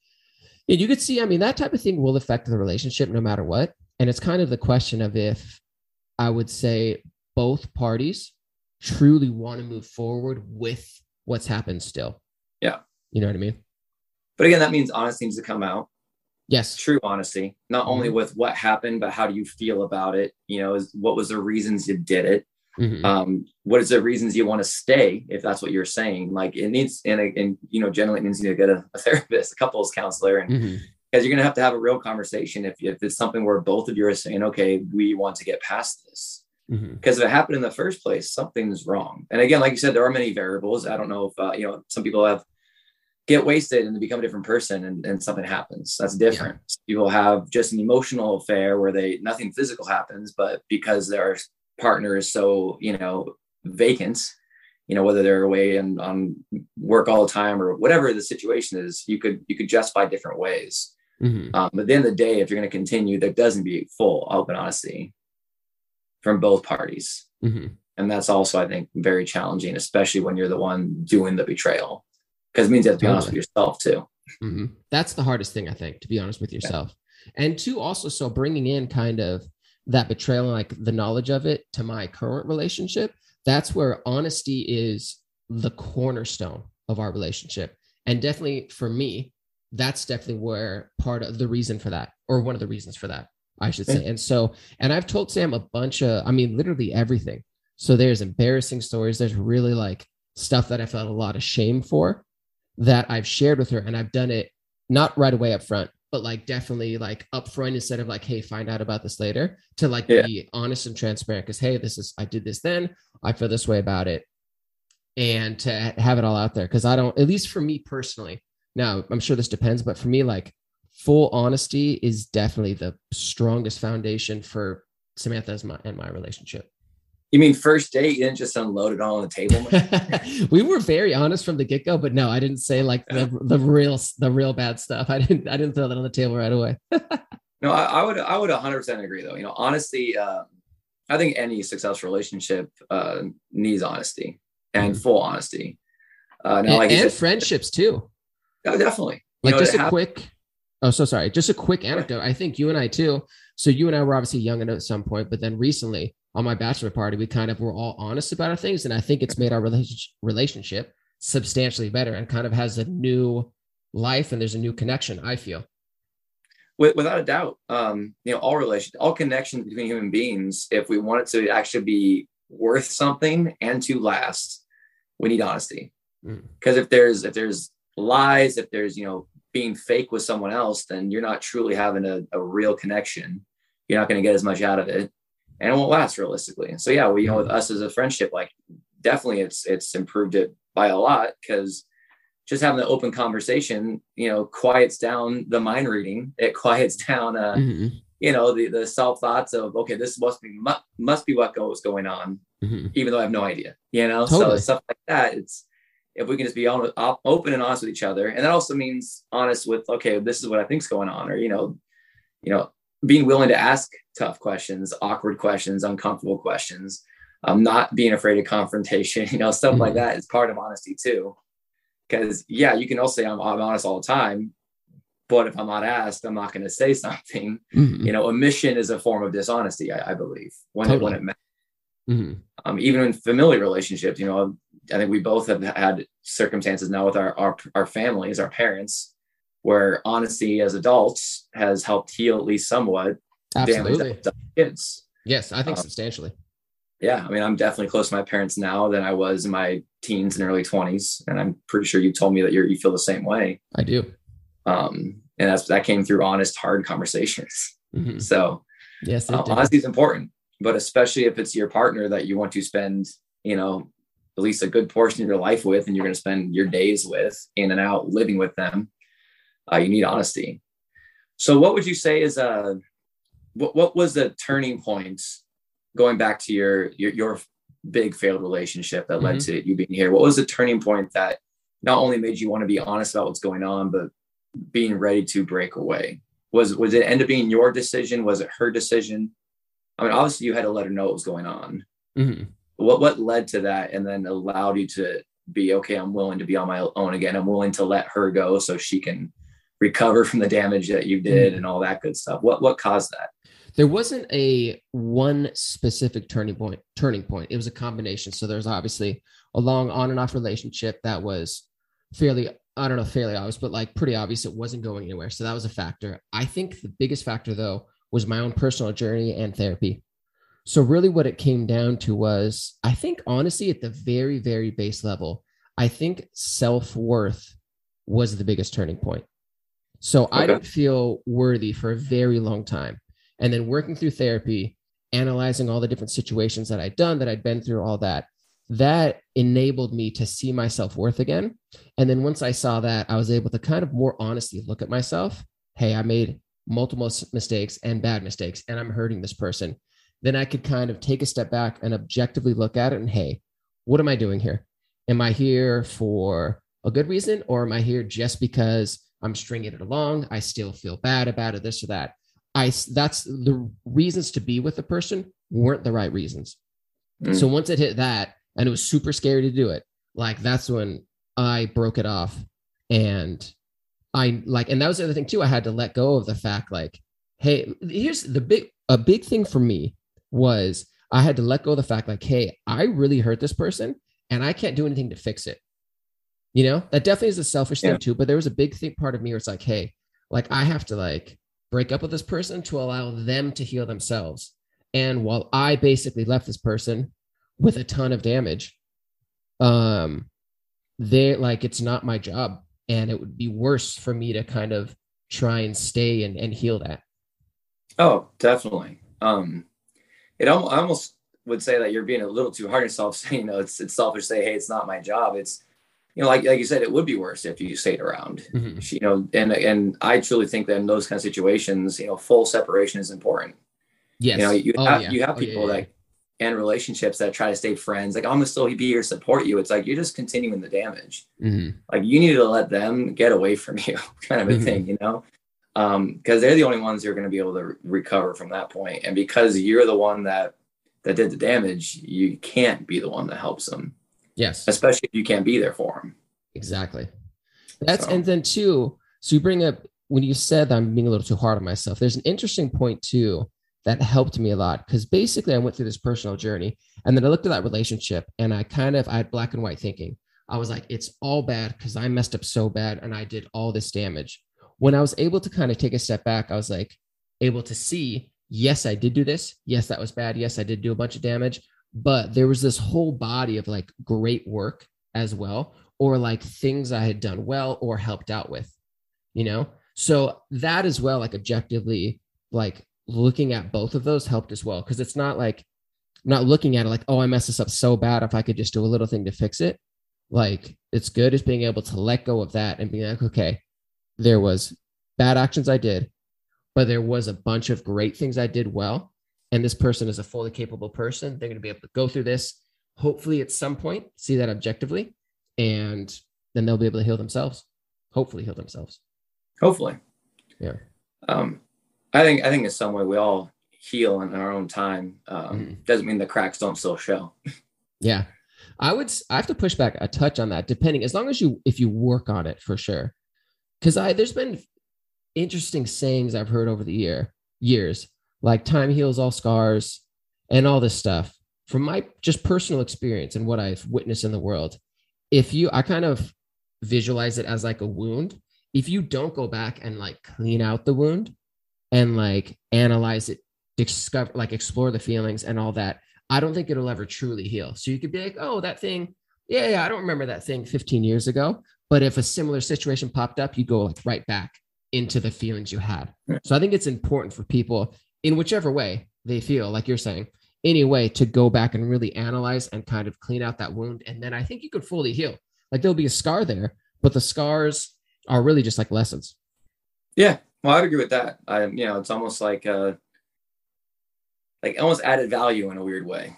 A: yeah, you could see, I mean, that type of thing will affect the relationship no matter what. And it's kind of the question of if I would say both parties truly want to move forward with what's happened still.
B: Yeah.
A: You know what I mean?
B: But again, that means honesty needs to come out.
A: Yes.
B: True honesty, not mm-hmm. only with what happened, but how do you feel about it? You know, is what was the reasons you did it? Mm-hmm. Um, what is the reasons you want to stay if that's what you're saying? Like it needs, and, and you know, generally it means you need to get a, a therapist, a couples counselor, and mm-hmm. because you're going to have to have a real conversation if, if it's something where both of you are saying, okay, we want to get past this. Because mm-hmm. if it happened in the first place, something's wrong. And again, like you said, there are many variables. I don't know if uh, you know some people have get wasted and become a different person and, and something happens. That's different. Yeah. People have just an emotional affair where they nothing physical happens, but because they're partner is so you know vacant you know whether they're away and on work all the time or whatever the situation is you could you could justify different ways mm-hmm. um, but at the end of the day if you're going to continue there doesn't be full open honesty from both parties mm-hmm. and that's also i think very challenging especially when you're the one doing the betrayal because it means you have to be honest with yourself too
A: mm-hmm. that's the hardest thing i think to be honest with yourself yeah. and two also so bringing in kind of that betrayal and like the knowledge of it to my current relationship, that's where honesty is the cornerstone of our relationship. And definitely for me, that's definitely where part of the reason for that, or one of the reasons for that, I should say. And so, and I've told Sam a bunch of, I mean, literally everything. So there's embarrassing stories. There's really like stuff that I felt a lot of shame for that I've shared with her. And I've done it not right away up front, but like definitely like upfront instead of like, hey, find out about this later, to like yeah. be honest and transparent. Because hey, this is I did this then, I feel this way about it, and to have it all out there. Because I don't, at least for me personally. Now I'm sure this depends, but for me, like full honesty is definitely the strongest foundation for Samantha's my, and my relationship.
B: You mean first date? You didn't just unload it all on the table.
A: we were very honest from the get go, but no, I didn't say like the, the real the real bad stuff. I didn't I didn't throw that on the table right away.
B: no, I, I, would I would 100 percent agree though. You know, honestly, Um, I think any successful relationship uh, needs honesty and mm-hmm. full honesty.
A: Uh, now, and, like and said, friendships too.
B: Oh, definitely.
A: Like you know, just a quick. Oh, so sorry. Just a quick anecdote. I think you and I too. So you and I were obviously young enough at some point, but then recently on my bachelor party, we kind of were all honest about our things. And I think it's made our relationship substantially better and kind of has a new life and there's a new connection, I feel.
B: Without a doubt, um, you know, all relations, all connections between human beings, if we want it to actually be worth something and to last, we need honesty. Because mm. if there's if there's lies, if there's you know being fake with someone else, then you're not truly having a, a real connection. You're not going to get as much out of it, and it won't last realistically. So yeah, you know, with us as a friendship, like definitely it's it's improved it by a lot because just having the open conversation, you know, quiets down the mind reading. It quiets down, uh, mm-hmm. you know, the the self thoughts of okay, this must be must, must be what goes going on, mm-hmm. even though I have no idea. You know, totally. so stuff like that. It's if we can just be on, open and honest with each other, and that also means honest with okay, this is what I think's going on, or you know, you know, being willing to ask tough questions, awkward questions, uncomfortable questions. Um, not being afraid of confrontation, you know, stuff mm-hmm. like that is part of honesty too. Because yeah, you can also say I'm, I'm, honest all the time, but if I'm not asked, I'm not going to say something. Mm-hmm. You know, omission is a form of dishonesty, I, I believe, when totally. it, when it matters. Mm-hmm. Um, even in familiar relationships, you know, I think we both have had circumstances now with our, our, our families, our parents, where honesty as adults has helped heal at least somewhat
A: Absolutely.
B: kids.
A: Yes, I think um, substantially.
B: Yeah, I mean, I'm definitely close to my parents now than I was in my teens and early 20s, and I'm pretty sure you told me that you you feel the same way.
A: I do.
B: Um, and that's that came through honest, hard conversations. Mm-hmm. So,
A: yes,
B: uh, honesty is important, but especially if it's your partner that you want to spend, you know, at least a good portion of your life with and you're going to spend your days with in and out living with them uh, you need honesty. So what would you say is a uh, what, what was the turning point going back to your your, your big failed relationship that led mm-hmm. to you being here? What was the turning point that not only made you want to be honest about what's going on but being ready to break away? Was was it end up being your decision? Was it her decision? I mean obviously you had to let her know what was going on. Mm-hmm. What what led to that and then allowed you to be okay i'm willing to be on my own again. I'm willing to let her go so she can recover from the damage that you did mm-hmm. and all that good stuff. What what caused that?
A: There wasn't a one specific turning point turning point. It was a combination. So there's obviously a long on and off relationship that was fairly i don't know fairly obvious but like pretty obvious it wasn't going anywhere. So that was a factor. I think the biggest factor though was my own personal journey and therapy. So, really, what it came down to was I think, honestly, at the very, very base level, I think self worth was the biggest turning point. So, okay. I didn't feel worthy for a very long time. And then working through therapy, analyzing all the different situations that I'd done, that I'd been through, all that, that enabled me to see my self worth again. And then once I saw that, I was able to kind of more honestly look at myself. Hey, I made multiple mistakes and bad mistakes, and I'm hurting this person then I could kind of take a step back and objectively look at it and hey, what am I doing here? Am I here for a good reason or am I here just because I'm stringing it along? I still feel bad about it, this or that. I that's the reasons to be with the person weren't the right reasons. Mm. So once it hit that, and it was super scary to do it, like that's when I broke it off. And I like, and that was the other thing too. I had to let go of the fact, like, hey, here's the big a big thing for me was I had to let go of the fact like, hey, I really hurt this person and I can't do anything to fix it. You know, that definitely is a selfish yeah. thing too. But there was a big thing part of me where it's like, hey, like I have to like break up with this person to allow them to heal themselves. And while I basically left this person with a ton of damage, um, they like it's not my job. And it would be worse for me to kind of try and stay and, and heal that.
B: Oh, definitely. Um, it almost, I almost would say that you're being a little too hard on yourself saying, you know, it's, it's selfish to say, Hey, it's not my job. It's, you know, like, like you said, it would be worse if you stayed around, mm-hmm. you know, and, and I truly think that in those kind of situations, you know, full separation is important.
A: Yes.
B: You know, you oh, have, yeah. you have people oh, yeah, yeah. that, and relationships that try to stay friends, like I'm gonna still be here, support you. It's like you're just continuing the damage. Mm-hmm. Like you need to let them get away from you, kind of a mm-hmm. thing, you know because um, they're the only ones who are going to be able to re- recover from that point. And because you're the one that that did the damage, you can't be the one that helps them.
A: Yes,
B: especially if you can't be there for them.
A: Exactly. That's so. and then too. So you bring up when you said I'm being a little too hard on myself. There's an interesting point too that helped me a lot because basically I went through this personal journey and then I looked at that relationship and I kind of I had black and white thinking. I was like, it's all bad because I messed up so bad and I did all this damage. When I was able to kind of take a step back, I was like able to see, yes, I did do this. Yes, that was bad. Yes, I did do a bunch of damage, but there was this whole body of like great work as well, or like things I had done well or helped out with, you know? So that as well, like objectively, like looking at both of those helped as well. Cause it's not like, not looking at it like, oh, I messed this up so bad. If I could just do a little thing to fix it, like it's good is being able to let go of that and be like, okay, there was bad actions I did, but there was a bunch of great things I did well. And this person is a fully capable person. They're going to be able to go through this, hopefully at some point, see that objectively, and then they'll be able to heal themselves. Hopefully heal themselves.
B: Hopefully.
A: Yeah.
B: Um, I think I think in some way we all heal in our own time. Um, mm-hmm. Doesn't mean the cracks don't still show.
A: yeah, I would. I have to push back a touch on that, depending as long as you if you work on it for sure. Because I there's been interesting sayings I've heard over the year years, like time heals all scars and all this stuff. From my just personal experience and what I've witnessed in the world, if you, I kind of visualize it as like a wound if you don't go back and like clean out the wound and like analyze it, discover, like explore the feelings and all that, I don't think it'll ever truly heal. So you could be like, oh, that thing, yeah, yeah, I don't remember that thing 15 years ago. But if a similar situation popped up, you go like right back into the feelings you had. So I think it's important for people in whichever way they feel, like you're saying, any way to go back and really analyze and kind of clean out that wound. And then I think you could fully heal. Like there'll be a scar there, but the scars are really just like lessons.
B: Yeah, well, I'd agree with that. I, you know, it's almost like uh, like almost added value in a weird way.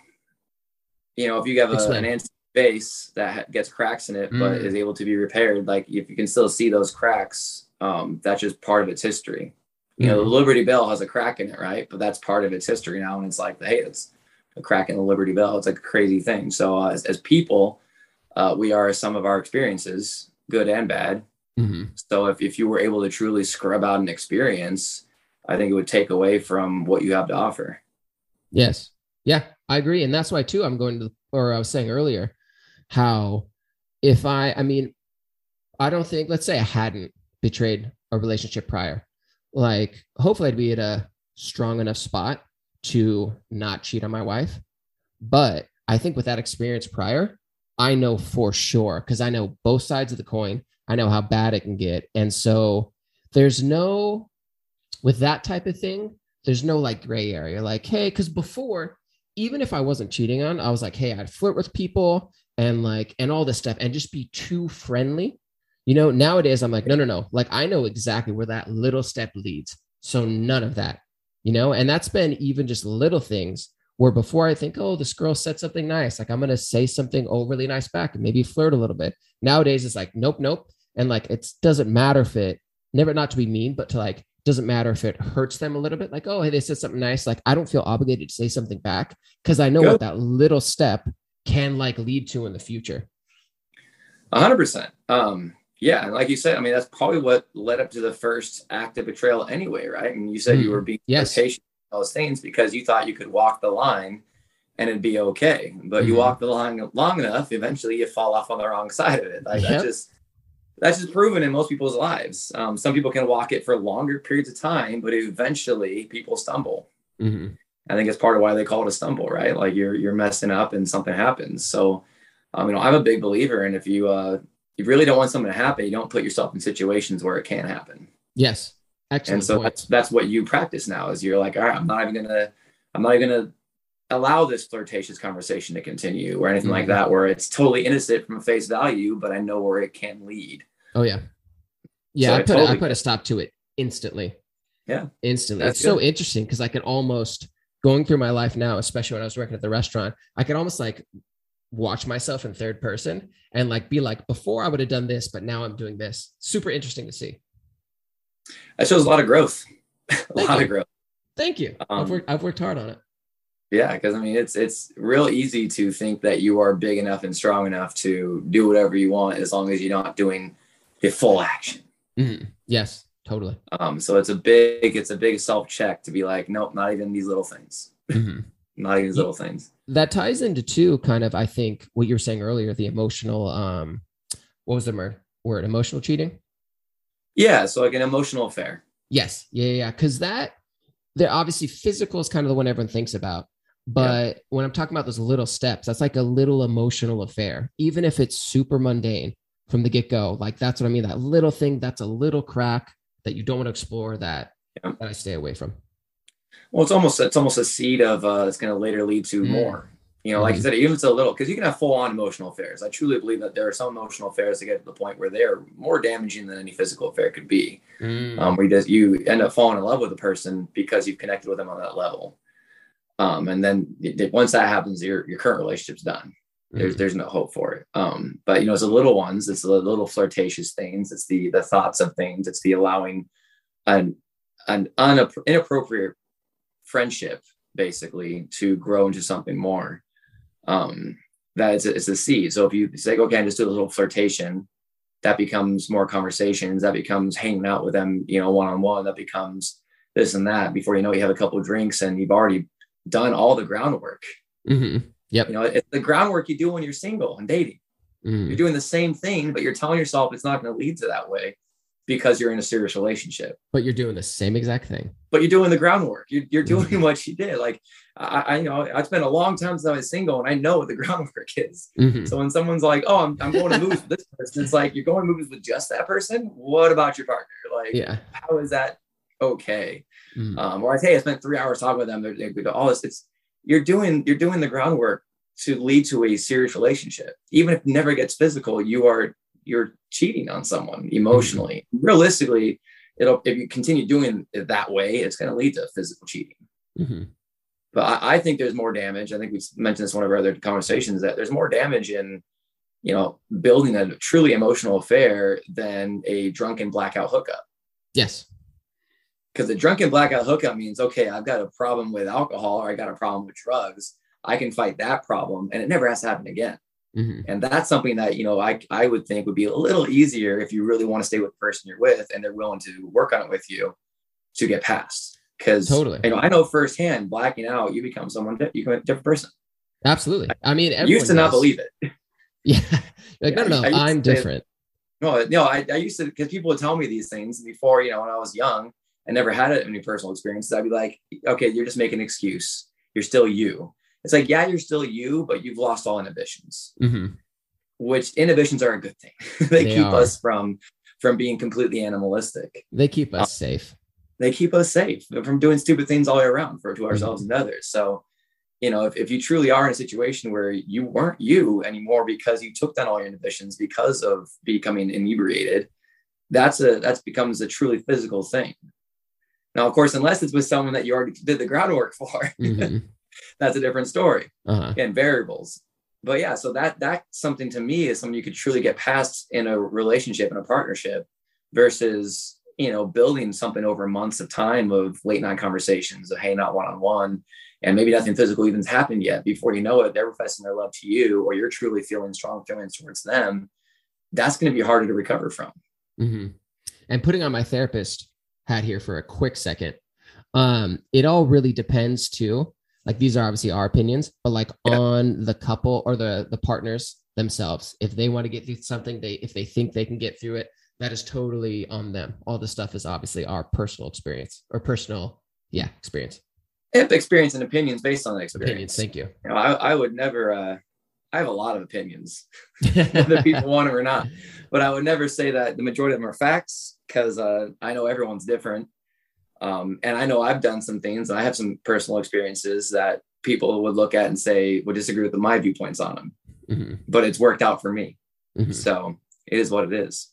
B: You know, if you have a, an antique base that gets cracks in it, mm. but is able to be repaired, like if you can still see those cracks, um, that's just part of its history. You know, the mm-hmm. Liberty Bell has a crack in it, right? But that's part of its history now, and it's like, hey, it's a crack in the Liberty Bell. It's like a crazy thing. So uh, as, as people, uh, we are some of our experiences, good and bad, Mm-hmm. So if, if you were able to truly scrub out an experience, I think it would take away from what you have to offer.
A: Yes. Yeah, I agree. And that's why too, I'm going to, or I was saying earlier, how if I, I mean, I don't think, let's say I hadn't betrayed a relationship prior, like hopefully I'd be at a strong enough spot to not cheat on my wife. But I think with that experience prior, I know for sure, because I know both sides of the coin. I know how bad it can get. And so there's no, with that type of thing, there's no like gray area. Like, hey, because before, even if I wasn't cheating on, I was like, hey, I'd flirt with people and like, and all this stuff and just be too friendly. You know, nowadays I'm like, no, no, no. Like, I know exactly where that little step leads. So none of that, you know, and that's been even just little things where before I think, oh, this girl said something nice, like I'm going to say something overly nice back and maybe flirt a little bit. Nowadays, it's like, nope, nope. And like it doesn't matter if it never not to be mean but to like doesn't matter if it hurts them a little bit. Like oh hey they said something nice. Like i don't feel obligated to say something back because i know what that little step can like lead to in the future.
B: 100% um yeah like you said i mean that's probably what led up to the first act of betrayal anyway right and you said mm, you were being yes. patient those things because you thought you could walk the line and it'd be okay but mm-hmm. you walk the line long enough eventually you fall off on the wrong side of it like yep. that just that's just proven in most people's lives. Um, some people can walk it for longer periods of time, but eventually people stumble. Mm-hmm. I think it's part of why they call it a stumble, right? Like you're you're messing up and something happens. So, um, you know, I'm a big believer, and if you uh, you really don't want something to happen, you don't put yourself in situations where it can happen.
A: Yes,
B: excellent. And so point. that's that's what you practice now. Is you're like, all right, I'm not even gonna, I'm not even gonna allow this flirtatious conversation to continue or anything mm-hmm. like that, where it's totally innocent from a face value, but I know where it can lead.
A: Oh yeah, yeah. So I put totally, I put a stop to it instantly.
B: Yeah,
A: instantly. That's it's good. so interesting because I can almost going through my life now, especially when I was working at the restaurant, I could almost like watch myself in third person and like be like, before I would have done this, but now I'm doing this. Super interesting to see.
B: That shows a lot of growth. a Thank lot you. of growth.
A: Thank you. Um, I've worked I've worked hard on it.
B: Yeah, because I mean it's it's real easy to think that you are big enough and strong enough to do whatever you want as long as you're not doing the full action.
A: Mm-hmm. Yes, Totally.
B: Um, so it's a big, it's a big self check to be like, nope, not even these little things. Mm-hmm. Not even these little things.
A: That ties into two kind of, I think what you were saying earlier, the emotional, um, what was the word? Emotional cheating?
B: Yeah. So like an emotional affair.
A: Yes. Yeah. Yeah. Cause that, they're obviously physical is kind of the one everyone thinks about. But yeah. when I'm talking about those little steps, that's like a little emotional affair, even if it's super mundane from the get go. Like that's what I mean. That little thing, that's a little crack that you don't want to explore that, yeah. that I stay away from.
B: Well, it's almost it's almost a seed of uh, it's going to later lead to mm. more. You know, like you said, even if it's a little, because you can have full on emotional affairs. I truly believe that there are some emotional affairs that get to the point where they are more damaging than any physical affair could be. Mm. Um, where you just you end up falling in love with a person because you've connected with them on that level. Um, and then once that happens, your your current relationship's done. There's mm. there's no hope for it. Um, but you know, it's the little ones. It's the little flirtatious things. It's the the thoughts of things. It's the allowing an an inappropriate friendship basically to grow into something more um, that it's a, it's a seed. So if you say, okay, I just do a little flirtation, that becomes more conversations. That becomes hanging out with them, you know, one on one. That becomes this and that. Before you know, you have a couple of drinks and you've already done all the groundwork.
A: Mm-hmm. Yep.
B: You know, it's the groundwork you do when you're single and dating. Mm-hmm. You're doing the same thing, but you're telling yourself it's not going to lead to that way because you're in a serious relationship.
A: But you're doing the same exact thing.
B: But you're doing the groundwork. You're, you're doing mm-hmm. what she did. Like I, I, you know, I spent a long time since I was single, and I know what the groundwork is. Mm-hmm. So when someone's like, "Oh, I'm, I'm going to movies with this person," it's like you're going to movies with just that person. What about your partner? Like, yeah, how is that okay? Mm-hmm. Um, or I say, I spent three hours talking with them. They're, they're all this. It's you're doing you're doing the groundwork to lead to a serious relationship. Even if it never gets physical, you are you're cheating on someone emotionally. Mm-hmm. Realistically, it'll if you continue doing it that way, it's going to lead to physical cheating. Mm-hmm. But I, I, think there's more damage. I think we've mentioned this in one of our other conversations that there's more damage in, you know, building a truly emotional affair than a drunken blackout hookup.
A: Yes.
B: Because the drunken blackout hookup means, okay, I've got a problem with alcohol or I got a problem with drugs. I can fight that problem and it never has to happen again. Mm-hmm. And that's something that, you know, I, I would think would be a little easier if you really want to stay with the person you're with and they're willing to work on it with you to get past. Because totally, you know, I know firsthand blacking out, you become someone, you become a different person.
A: Absolutely. I mean, I
B: used to does. not believe it.
A: Yeah. like, yeah, no, no, I'm different.
B: no, no, I, I used to, because people would tell me these things before, you know, when I was young and never had any personal experiences. I'd be like, okay, you're just making an excuse. You're still you it's like, yeah, you're still you, but you've lost all inhibitions, mm-hmm. which inhibitions are a good thing. they, they, keep are. us from from being completely animalistic.
A: They keep us um, safe.
B: They keep us safe from doing stupid things all the way around for to ourselves mm-hmm. and others. So, you know, if, if you truly are in a situation where you weren't you anymore because you took down all your inhibitions because of becoming inebriated, that's a that's becomes a truly physical thing. Now, of course, unless it's with someone that you already did the groundwork for, mm-hmm that's a different story uh-huh. and variables but yeah so that that's something to me is something you could truly get past in a relationship and a partnership versus you know building something over months of time of late night conversations of hanging out one-on-one and maybe nothing physical even's happened yet before you know it they're professing their love to you or you're truly feeling strong feelings towards them that's going to be harder to recover from
A: mm-hmm. and putting on my therapist hat here for a quick second um, it all really depends too like these are obviously our opinions but like yeah. on the couple or the the partners themselves if they want to get through something they if they think they can get through it that is totally on them all the stuff is obviously our personal experience or personal yeah experience
B: if experience and opinions based on the experience opinions,
A: thank you,
B: you know, I, I would never uh I have a lot of opinions, whether people want them or not. But I would never say that the majority of them are facts because uh, I know everyone's different. Um, and I know I've done some things, and I have some personal experiences that people would look at and say would disagree with my viewpoints on them. Mm-hmm. But it's worked out for me. Mm-hmm. So it is what it is.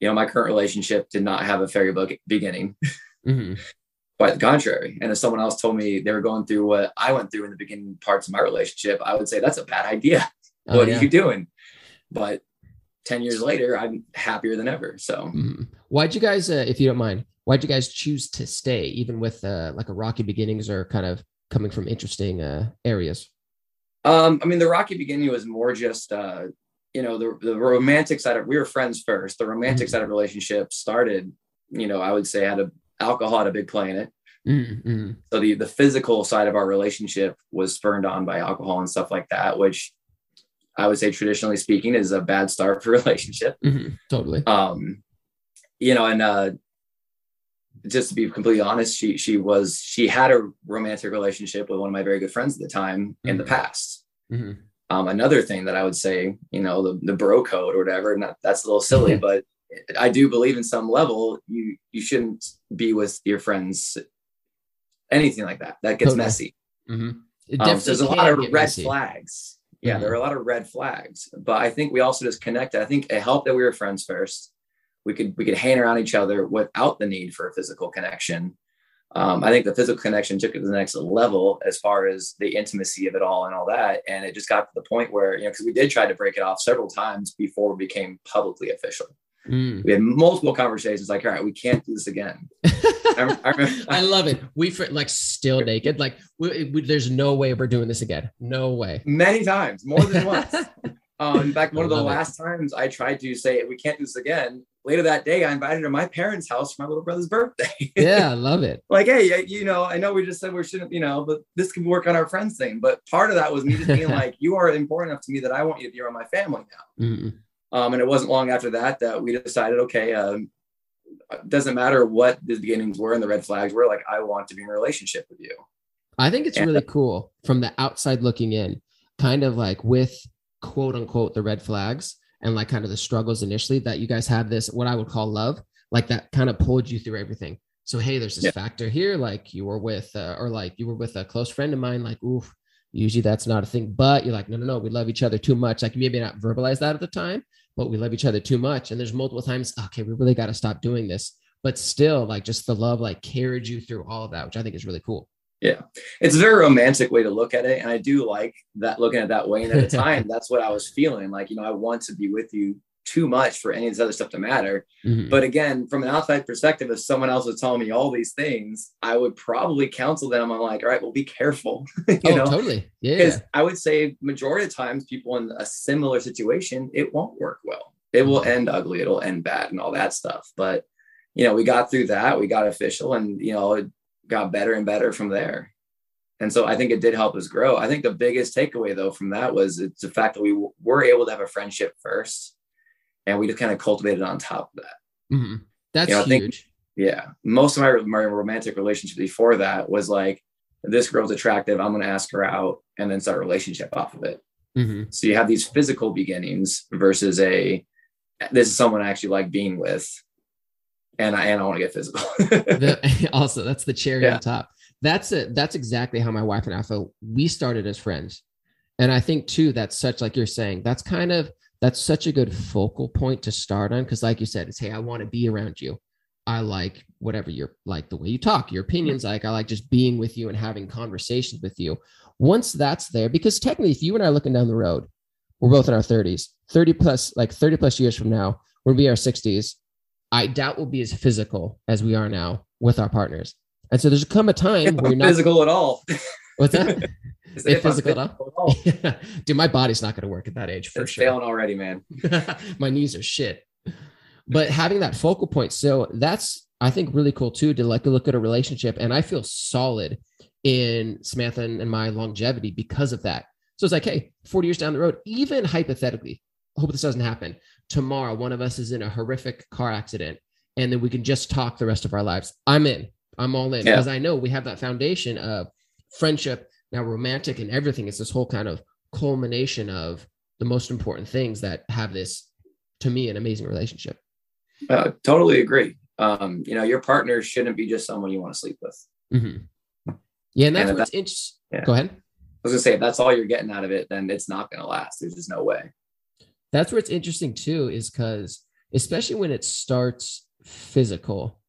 B: You know, my current relationship did not have a fairy book beginning. Mm-hmm. Quite the contrary. And if someone else told me they were going through what I went through in the beginning parts of my relationship, I would say that's a bad idea. Oh, what yeah. are you doing? But 10 years later, I'm happier than ever. So,
A: mm-hmm. why'd you guys, uh, if you don't mind, why'd you guys choose to stay, even with uh, like a rocky beginnings or kind of coming from interesting uh, areas?
B: Um, I mean, the rocky beginning was more just, uh, you know, the, the romantic side of, we were friends first. The romantic mm-hmm. side of relationship started you know, I would say had a alcohol had a big play in it.
A: Mm-hmm.
B: So the the physical side of our relationship was spurned on by alcohol and stuff like that, which I would say traditionally speaking is a bad start for a relationship.
A: Mm-hmm. Totally.
B: Um, you know, and uh just to be completely honest, she she was she had a romantic relationship with one of my very good friends at the time mm-hmm. in the mm-hmm. past.
A: Mm-hmm.
B: Um, another thing that I would say, you know, the, the bro code or whatever, not, that's a little silly, but I do believe in some level you you shouldn't be with your friends anything like that. That gets totally. messy.
A: Mm-hmm. Um,
B: so there's a lot of red messy. flags. Yeah, mm-hmm. there are a lot of red flags. But I think we also just connected. I think it helped that we were friends first. We could we could hang around each other without the need for a physical connection. Um, I think the physical connection took it to the next level as far as the intimacy of it all and all that. And it just got to the point where, you know, because we did try to break it off several times before it became publicly official.
A: Mm.
B: We had multiple conversations like, all right, we can't do this again.
A: I, I, I, love it. We like still naked. Like we, we, there's no way we're doing this again. No way.
B: Many times, more than once. um, in fact, one of the last it. times I tried to say we can't do this again. Later that day, I invited her to my parents' house for my little brother's birthday.
A: yeah, I love it.
B: like, hey, you know, I know we just said we shouldn't, you know, but this can work on our friends thing. But part of that was me just being like, you are important enough to me that I want you to be around my family now.
A: Mm-hmm.
B: Um, and it wasn't long after that that we decided, okay, um, doesn't matter what the beginnings were and the red flags were. Like, I want to be in a relationship with you.
A: I think it's and, really cool from the outside looking in, kind of like with quote unquote the red flags and like kind of the struggles initially that you guys have this what I would call love, like that kind of pulled you through everything. So hey, there's this yeah. factor here, like you were with, uh, or like you were with a close friend of mine, like oof, usually that's not a thing, but you're like no, no, no, we love each other too much. Like maybe not verbalize that at the time, but we love each other too much. And there's multiple times, okay, we really got to stop doing this. But still, like just the love like carried you through all of that, which I think is really cool.
B: Yeah. It's a very romantic way to look at it. And I do like that looking at that way. And at the time, that's what I was feeling. Like, you know, I want to be with you too much for any of this other stuff to matter.
A: Mm-hmm.
B: But again, from an outside perspective, if someone else was telling me all these things, I would probably counsel them. I'm like, all right, well, be careful. you
A: oh,
B: know,
A: totally. Yeah. Because
B: I would say majority of times people in a similar situation, it won't work well it will end ugly it'll end bad and all that stuff but you know we got through that we got official and you know got better and better from there. And so i think it did help us grow. I think the biggest takeaway though from that was it's the fact that we w- were able to have a friendship first and we just kind of cultivated on top of that.
A: Mm-hmm. that's you know, huge think,
B: yeah. Most of my, my romantic relationship before that was like this girl's attractive i'm going to ask her out and then start a relationship off of it.
A: Mm-hmm.
B: so you have these physical beginnings versus a this is someone I actually like being with, and I and I want to get physical.
A: the, also, that's the cherry yeah. on top. That's it. That's exactly how my wife and I felt. We started as friends, and I think too that's such like you're saying. That's kind of that's such a good focal point to start on because, like you said, it's hey, I want to be around you. I like whatever you're like the way you talk, your opinions. Like I like just being with you and having conversations with you. Once that's there, because technically, if you and I are looking down the road, we're both in our 30s 30 plus like 30 plus years from now we'll be our 60s i doubt we'll be as physical as we are now with our partners. And so there's come a time where you're not
B: physical at all.
A: What's that? If physical, at all? yeah. dude my body's not going to work at that age for
B: it's
A: sure.
B: failing already man.
A: My knees are shit. But having that focal point so that's i think really cool too to like look at a relationship and i feel solid in samantha and my longevity because of that. So it's like, hey, 40 years down the road, even hypothetically, I hope this doesn't happen. Tomorrow, one of us is in a horrific car accident, and then we can just talk the rest of our lives. I'm in. I'm all in yeah. because I know we have that foundation of friendship, now romantic and everything. It's this whole kind of culmination of the most important things that have this, to me, an amazing relationship.
B: Uh, totally agree. Um, you know, your partner shouldn't be just someone you want to sleep with.
A: Mm-hmm. Yeah, and that's and what's interesting. Yeah. Go ahead I
B: was gonna say if that's all you're getting out of it, then it's not gonna last. There's just no way.
A: That's where it's interesting too, is because especially when it starts physical,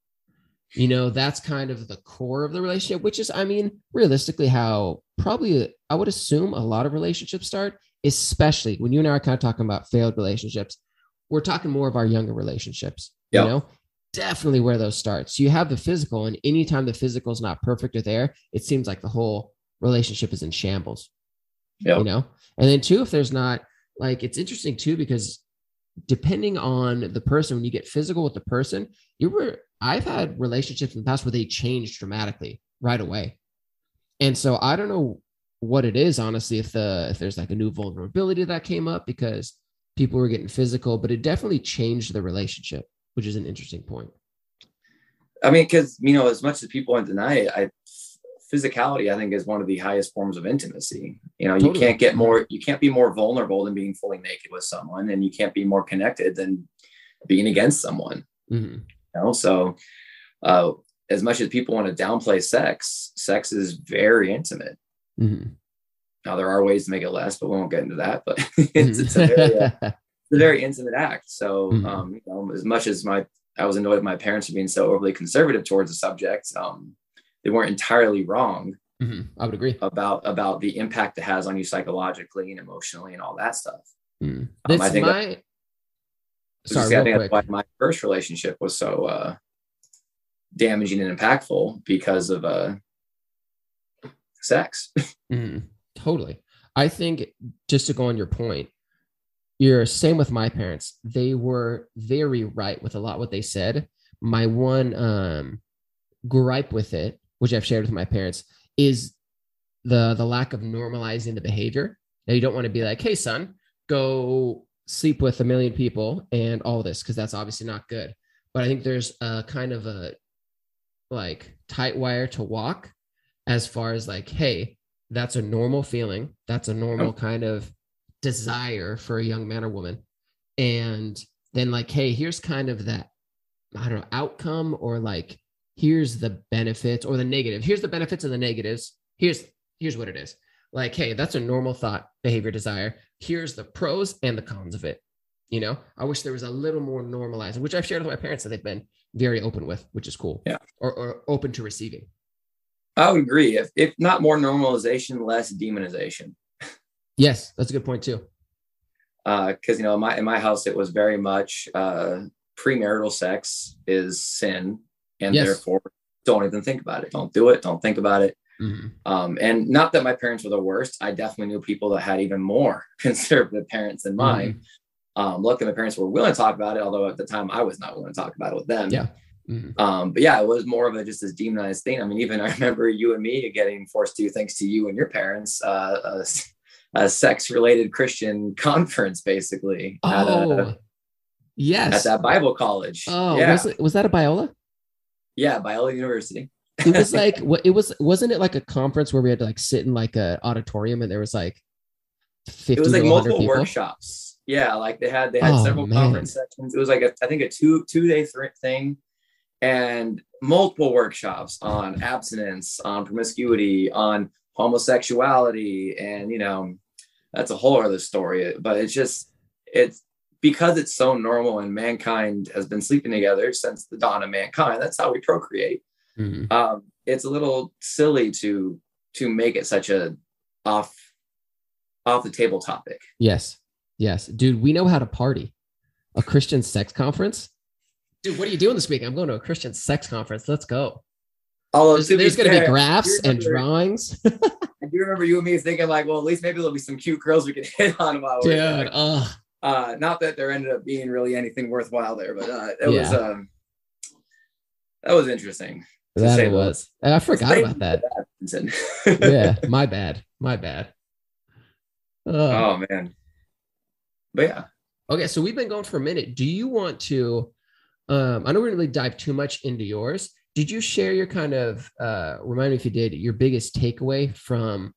A: you know, that's kind of the core of the relationship, which is, I mean, realistically, how probably I would assume a lot of relationships start, especially when you and I are kind of talking about failed relationships. We're talking more of our younger relationships, yep. you know, definitely where those start. So you have the physical, and anytime the physical is not perfect or there, it seems like the whole relationship is in shambles.
B: Yep.
A: You know? And then two, if there's not like it's interesting too, because depending on the person, when you get physical with the person, you were I've had relationships in the past where they changed dramatically right away. And so I don't know what it is, honestly, if the if there's like a new vulnerability that came up because people were getting physical, but it definitely changed the relationship, which is an interesting point.
B: I mean, because you know, as much as people want to deny it, I physicality I think is one of the highest forms of intimacy. You know, totally. you can't get more, you can't be more vulnerable than being fully naked with someone, and you can't be more connected than being against someone. Mm-hmm. You know, so uh, as much as people want to downplay sex, sex is very intimate. Mm-hmm. Now there are ways to make it less, but we won't get into that. But it's, it's, a very, uh, it's, a very, intimate act. So, mm-hmm. um, you know, as much as my I was annoyed with my parents for being so overly conservative towards the subject, um, they weren't entirely wrong.
A: Mm-hmm. I would agree
B: about about the impact it has on you psychologically and emotionally and all that stuff.
A: Mm. Um, I think my...
B: Sorry, I think that's why my first relationship was so uh, damaging and impactful because of uh, sex.
A: mm, totally. I think just to go on your point, you're same with my parents. They were very right with a lot what they said. My one um, gripe with it, which I've shared with my parents, is the the lack of normalizing the behavior. Now you don't want to be like, "Hey, son, go sleep with a million people and all this," because that's obviously not good. But I think there's a kind of a like tight wire to walk as far as like, hey, that's a normal feeling. That's a normal oh. kind of desire for a young man or woman. And then like, hey, here's kind of that, I don't know, outcome or like, here's the benefits or the negative. Here's the benefits and the negatives. Here's here's what it is. Like, hey, that's a normal thought, behavior, desire. Here's the pros and the cons of it. You know, I wish there was a little more normalized, which I've shared with my parents that they've been very open with, which is cool.
B: Yeah.
A: Or, or open to receiving.
B: I would agree. If, if not more normalization, less demonization.
A: Yes, that's a good point too.
B: Because uh, you know, in my in my house, it was very much uh, premarital sex is sin, and yes. therefore don't even think about it. Don't do it. Don't think about it. Mm-hmm. Um, and not that my parents were the worst. I definitely knew people that had even more conservative parents than mine. Mm-hmm. Um, luckily, my parents were willing to talk about it, although at the time I was not willing to talk about it with them.
A: Yeah.
B: Mm-hmm. Um, but yeah, it was more of a just this demonized thing. I mean, even I remember you and me getting forced to, thanks to you and your parents, uh, a, a sex related Christian conference, basically.
A: Oh, at a, yes.
B: At that Bible college.
A: Oh, yeah. was, it, was that a Biola?
B: Yeah, Biola University.
A: it was like what it was wasn't it like a conference where we had to like sit in like a auditorium and there was like 50
B: it was like multiple people? workshops yeah like they had they had oh, several man. conference sections it was like a, i think a two two day th- thing and multiple workshops on abstinence on promiscuity on homosexuality and you know that's a whole other story but it's just it's because it's so normal and mankind has been sleeping together since the dawn of mankind that's how we procreate. Mm-hmm. um, it's a little silly to to make it such a off off the table topic.
A: Yes yes. Dude we know how to party. A christian sex conference? Dude what are you doing this week i'm going to a christian sex conference. Let's go.
B: Although
A: there's, there's going to be graphs and drawings.
B: I do remember you and me thinking like, well, at least maybe there'll be some cute girls we can hit on while we're
A: Dude, uh,
B: uh, not that there ended up being really anything worthwhile there, but uh, it yeah. was um, that was interesting.
A: That it was. I forgot about that. yeah, my bad. My bad.
B: oh man. But yeah.
A: Okay, so we've been going for a minute. Do you want to? Um, I don't really dive too much into yours. Did you share your kind of uh, remind me if you did your biggest takeaway from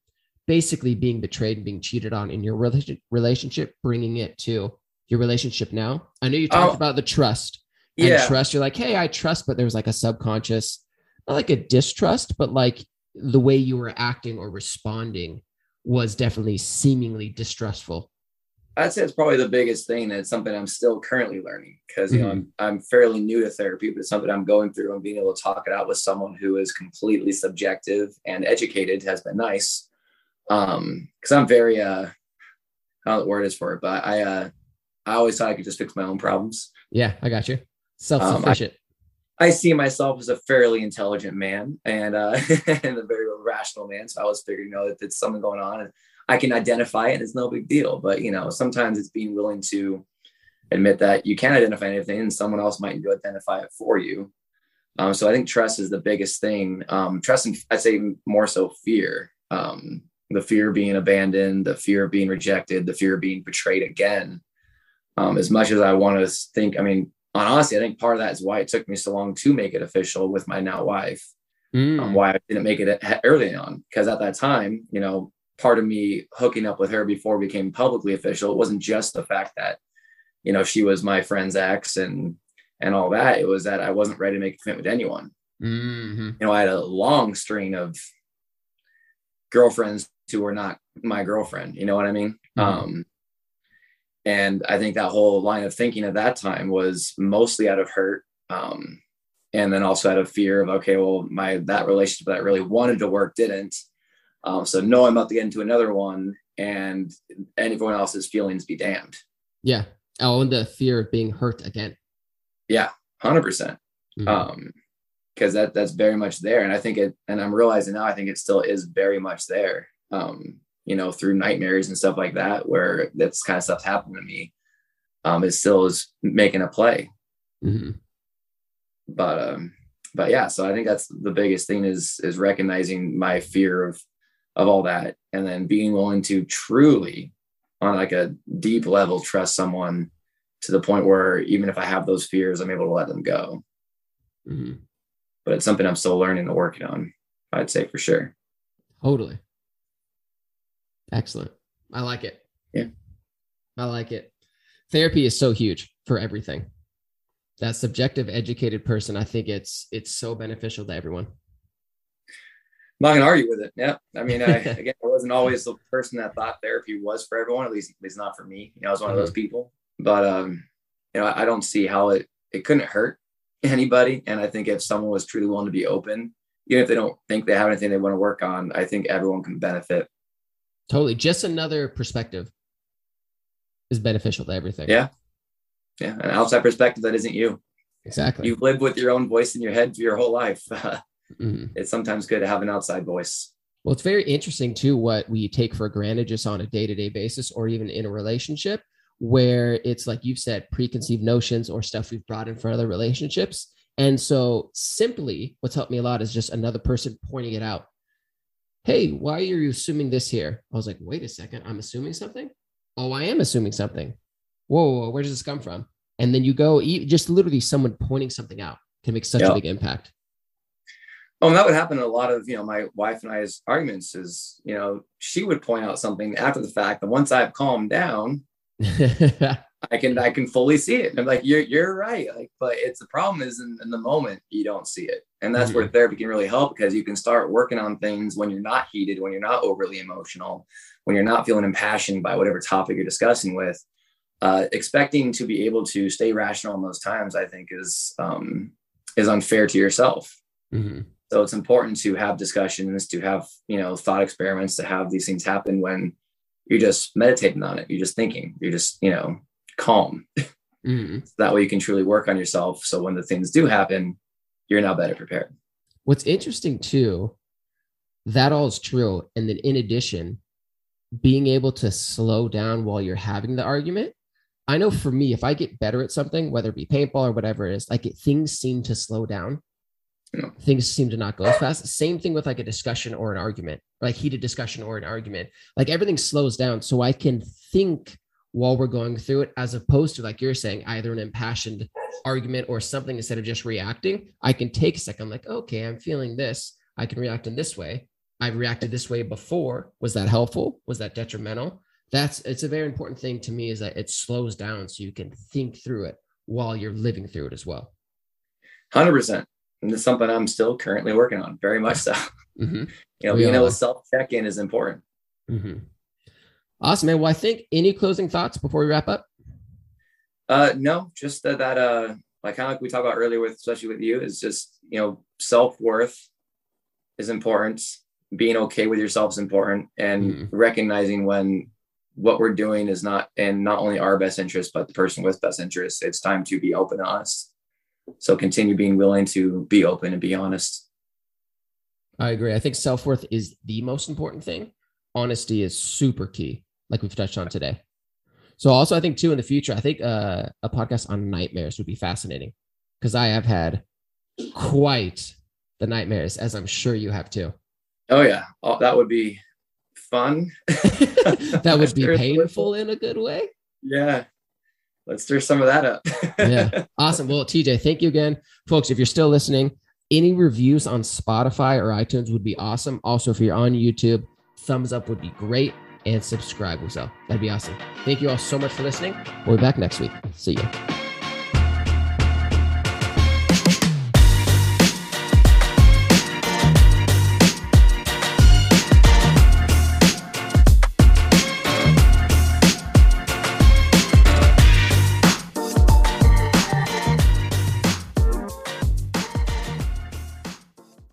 A: basically being betrayed and being cheated on in your relationship, bringing it to your relationship now? I know you talked oh, about the trust. And yeah. trust. You're like, hey, I trust, but there was like a subconscious, not like a distrust, but like the way you were acting or responding was definitely seemingly distrustful.
B: I'd say it's probably the biggest thing. It's something I'm still currently learning because you mm-hmm. know I'm, I'm fairly new to therapy, but it's something I'm going through and being able to talk it out with someone who is completely subjective and educated has been nice um because i'm very uh I don't know the word is for it but i uh i always thought i could just fix my own problems.
A: Yeah i got you. Self-sufficient. Um,
B: I, I, see myself as a fairly intelligent man and uh and a very rational man so i was figuring you know if it's something going on and i can identify it and it's no big deal. But you know sometimes it's being willing to admit that you can't identify anything and someone else might go identify it for you. Um, so I think trust is the biggest thing. Um, trust and I'd say more so fear. Um, the fear of being abandoned, the fear of being rejected, the fear of being betrayed again. Um, as much as I want to think, I mean, honestly, I think part of that is why it took me so long to make it official with my now wife. Mm. Um, why I didn't make it early on, because at that time, you know, part of me hooking up with her before it became publicly official, it wasn't just the fact that, you know, she was my friend's ex and and all that. It was that I wasn't ready to make a commitment with anyone. Mm-hmm. You know, I had a long string of girlfriends who were not my girlfriend. You know what I mean? Mm-hmm. Um, and I think that whole line of thinking at that time was mostly out of hurt. Um, and then also out of fear of, okay, well, my, that relationship that I really wanted to work didn't. Um, so no, I'm about to get into another one and anyone else's feelings be damned.
A: Yeah. Oh, and the fear of being hurt again.
B: Yeah, 100%. percent mm-hmm. Um, because that that's very much there. And I think it, and I'm realizing now, I think it still is very much there. Um, you know, through nightmares and stuff like that, where that's kind of stuff's happened to me. Um, it still is making a play. Mm-hmm. But um, but yeah, so I think that's the biggest thing is is recognizing my fear of of all that, and then being willing to truly, on like a deep level, trust someone to the point where even if I have those fears, I'm able to let them go. Mm-hmm but it's something I'm still learning and working on. I'd say for sure.
A: Totally. Excellent. I like it.
B: Yeah.
A: I like it. Therapy is so huge for everything. That subjective educated person, I think it's it's so beneficial to everyone.
B: I'm not gonna argue with it. Yeah. I mean, I, again, I wasn't always the person that thought therapy was for everyone, at least at least not for me. You know, I was one mm-hmm. of those people. But um, you know, I, I don't see how it it couldn't hurt anybody. And I think if someone was truly willing to be open, even if they don't think they have anything they want to work on, I think everyone can benefit.
A: Totally. Just another perspective is beneficial to everything.
B: Yeah. Yeah. An outside perspective that isn't you.
A: Exactly.
B: You've lived with your own voice in your head for your whole life. mm-hmm. It's sometimes good to have an outside voice.
A: Well, it's very interesting too what we take for granted just on a day to day basis or even in a relationship where it's like you've said preconceived notions or stuff we've brought in for other relationships and so simply what's helped me a lot is just another person pointing it out hey why are you assuming this here? I was like wait a second i'm assuming something? Oh i am assuming something. Whoa, whoa where does this come from? And then you go just literally someone pointing something out can make such a big impact.
B: Oh, that would happen in a lot of, you know, my wife and I's arguments is, you know, she would point out something after the fact. But once I've calmed down, I can I can fully see it. I'm like, you're you're right. Like, but it's the problem is in, in the moment you don't see it. And that's mm-hmm. where therapy can really help because you can start working on things when you're not heated, when you're not overly emotional, when you're not feeling impassioned by whatever topic you're discussing with. Uh, expecting to be able to stay rational in those times, I think, is um, is unfair to yourself. Mm-hmm. So it's important to have discussions, to have you know thought experiments, to have these things happen when you're just meditating on it. You're just thinking. You're just, you know, calm. Mm-hmm. So that way you can truly work on yourself. So when the things do happen, you're now better prepared.
A: What's interesting too, that all is true. And then in addition, being able to slow down while you're having the argument. I know for me, if I get better at something, whether it be paintball or whatever it is, like it, things seem to slow down yeah. things seem to not go as fast. Same thing with like a discussion or an argument, like heated discussion or an argument. Like everything slows down, so I can think while we're going through it, as opposed to like you're saying, either an impassioned argument or something instead of just reacting. I can take a second, like, okay, I'm feeling this. I can react in this way. I've reacted this way before. Was that helpful? Was that detrimental? That's it's a very important thing to me is that it slows down so you can think through it while you're living through it as well.
B: 100% and it's something I'm still currently working on, very much so. Mm-hmm. You know, we being able to self check in is important.
A: Mm-hmm. Awesome, man. Well, I think any closing thoughts before we wrap up?
B: Uh, no, just that, that uh, like kind of like we talked about earlier with, especially with you, is just you know, self worth is important. Being okay with yourself is important, and mm-hmm. recognizing when what we're doing is not in not only our best interest, but the person with best interest. It's time to be open and honest so continue being willing to be open and be honest.
A: I agree. I think self worth is the most important thing. Honesty is super key, like we've touched on today. So also, I think too in the future, I think uh, a podcast on nightmares would be fascinating because I have had quite the nightmares, as I'm sure you have too.
B: Oh yeah, oh, that would be fun.
A: that would be painful in a good way.
B: Yeah. Let's stir some of that up.
A: yeah. Awesome. Well, TJ, thank you again. Folks, if you're still listening, any reviews on Spotify or iTunes would be awesome. Also, if you're on YouTube, thumbs up would be great and subscribe. So that'd be awesome. Thank you all so much for listening. We'll be back next week. See you.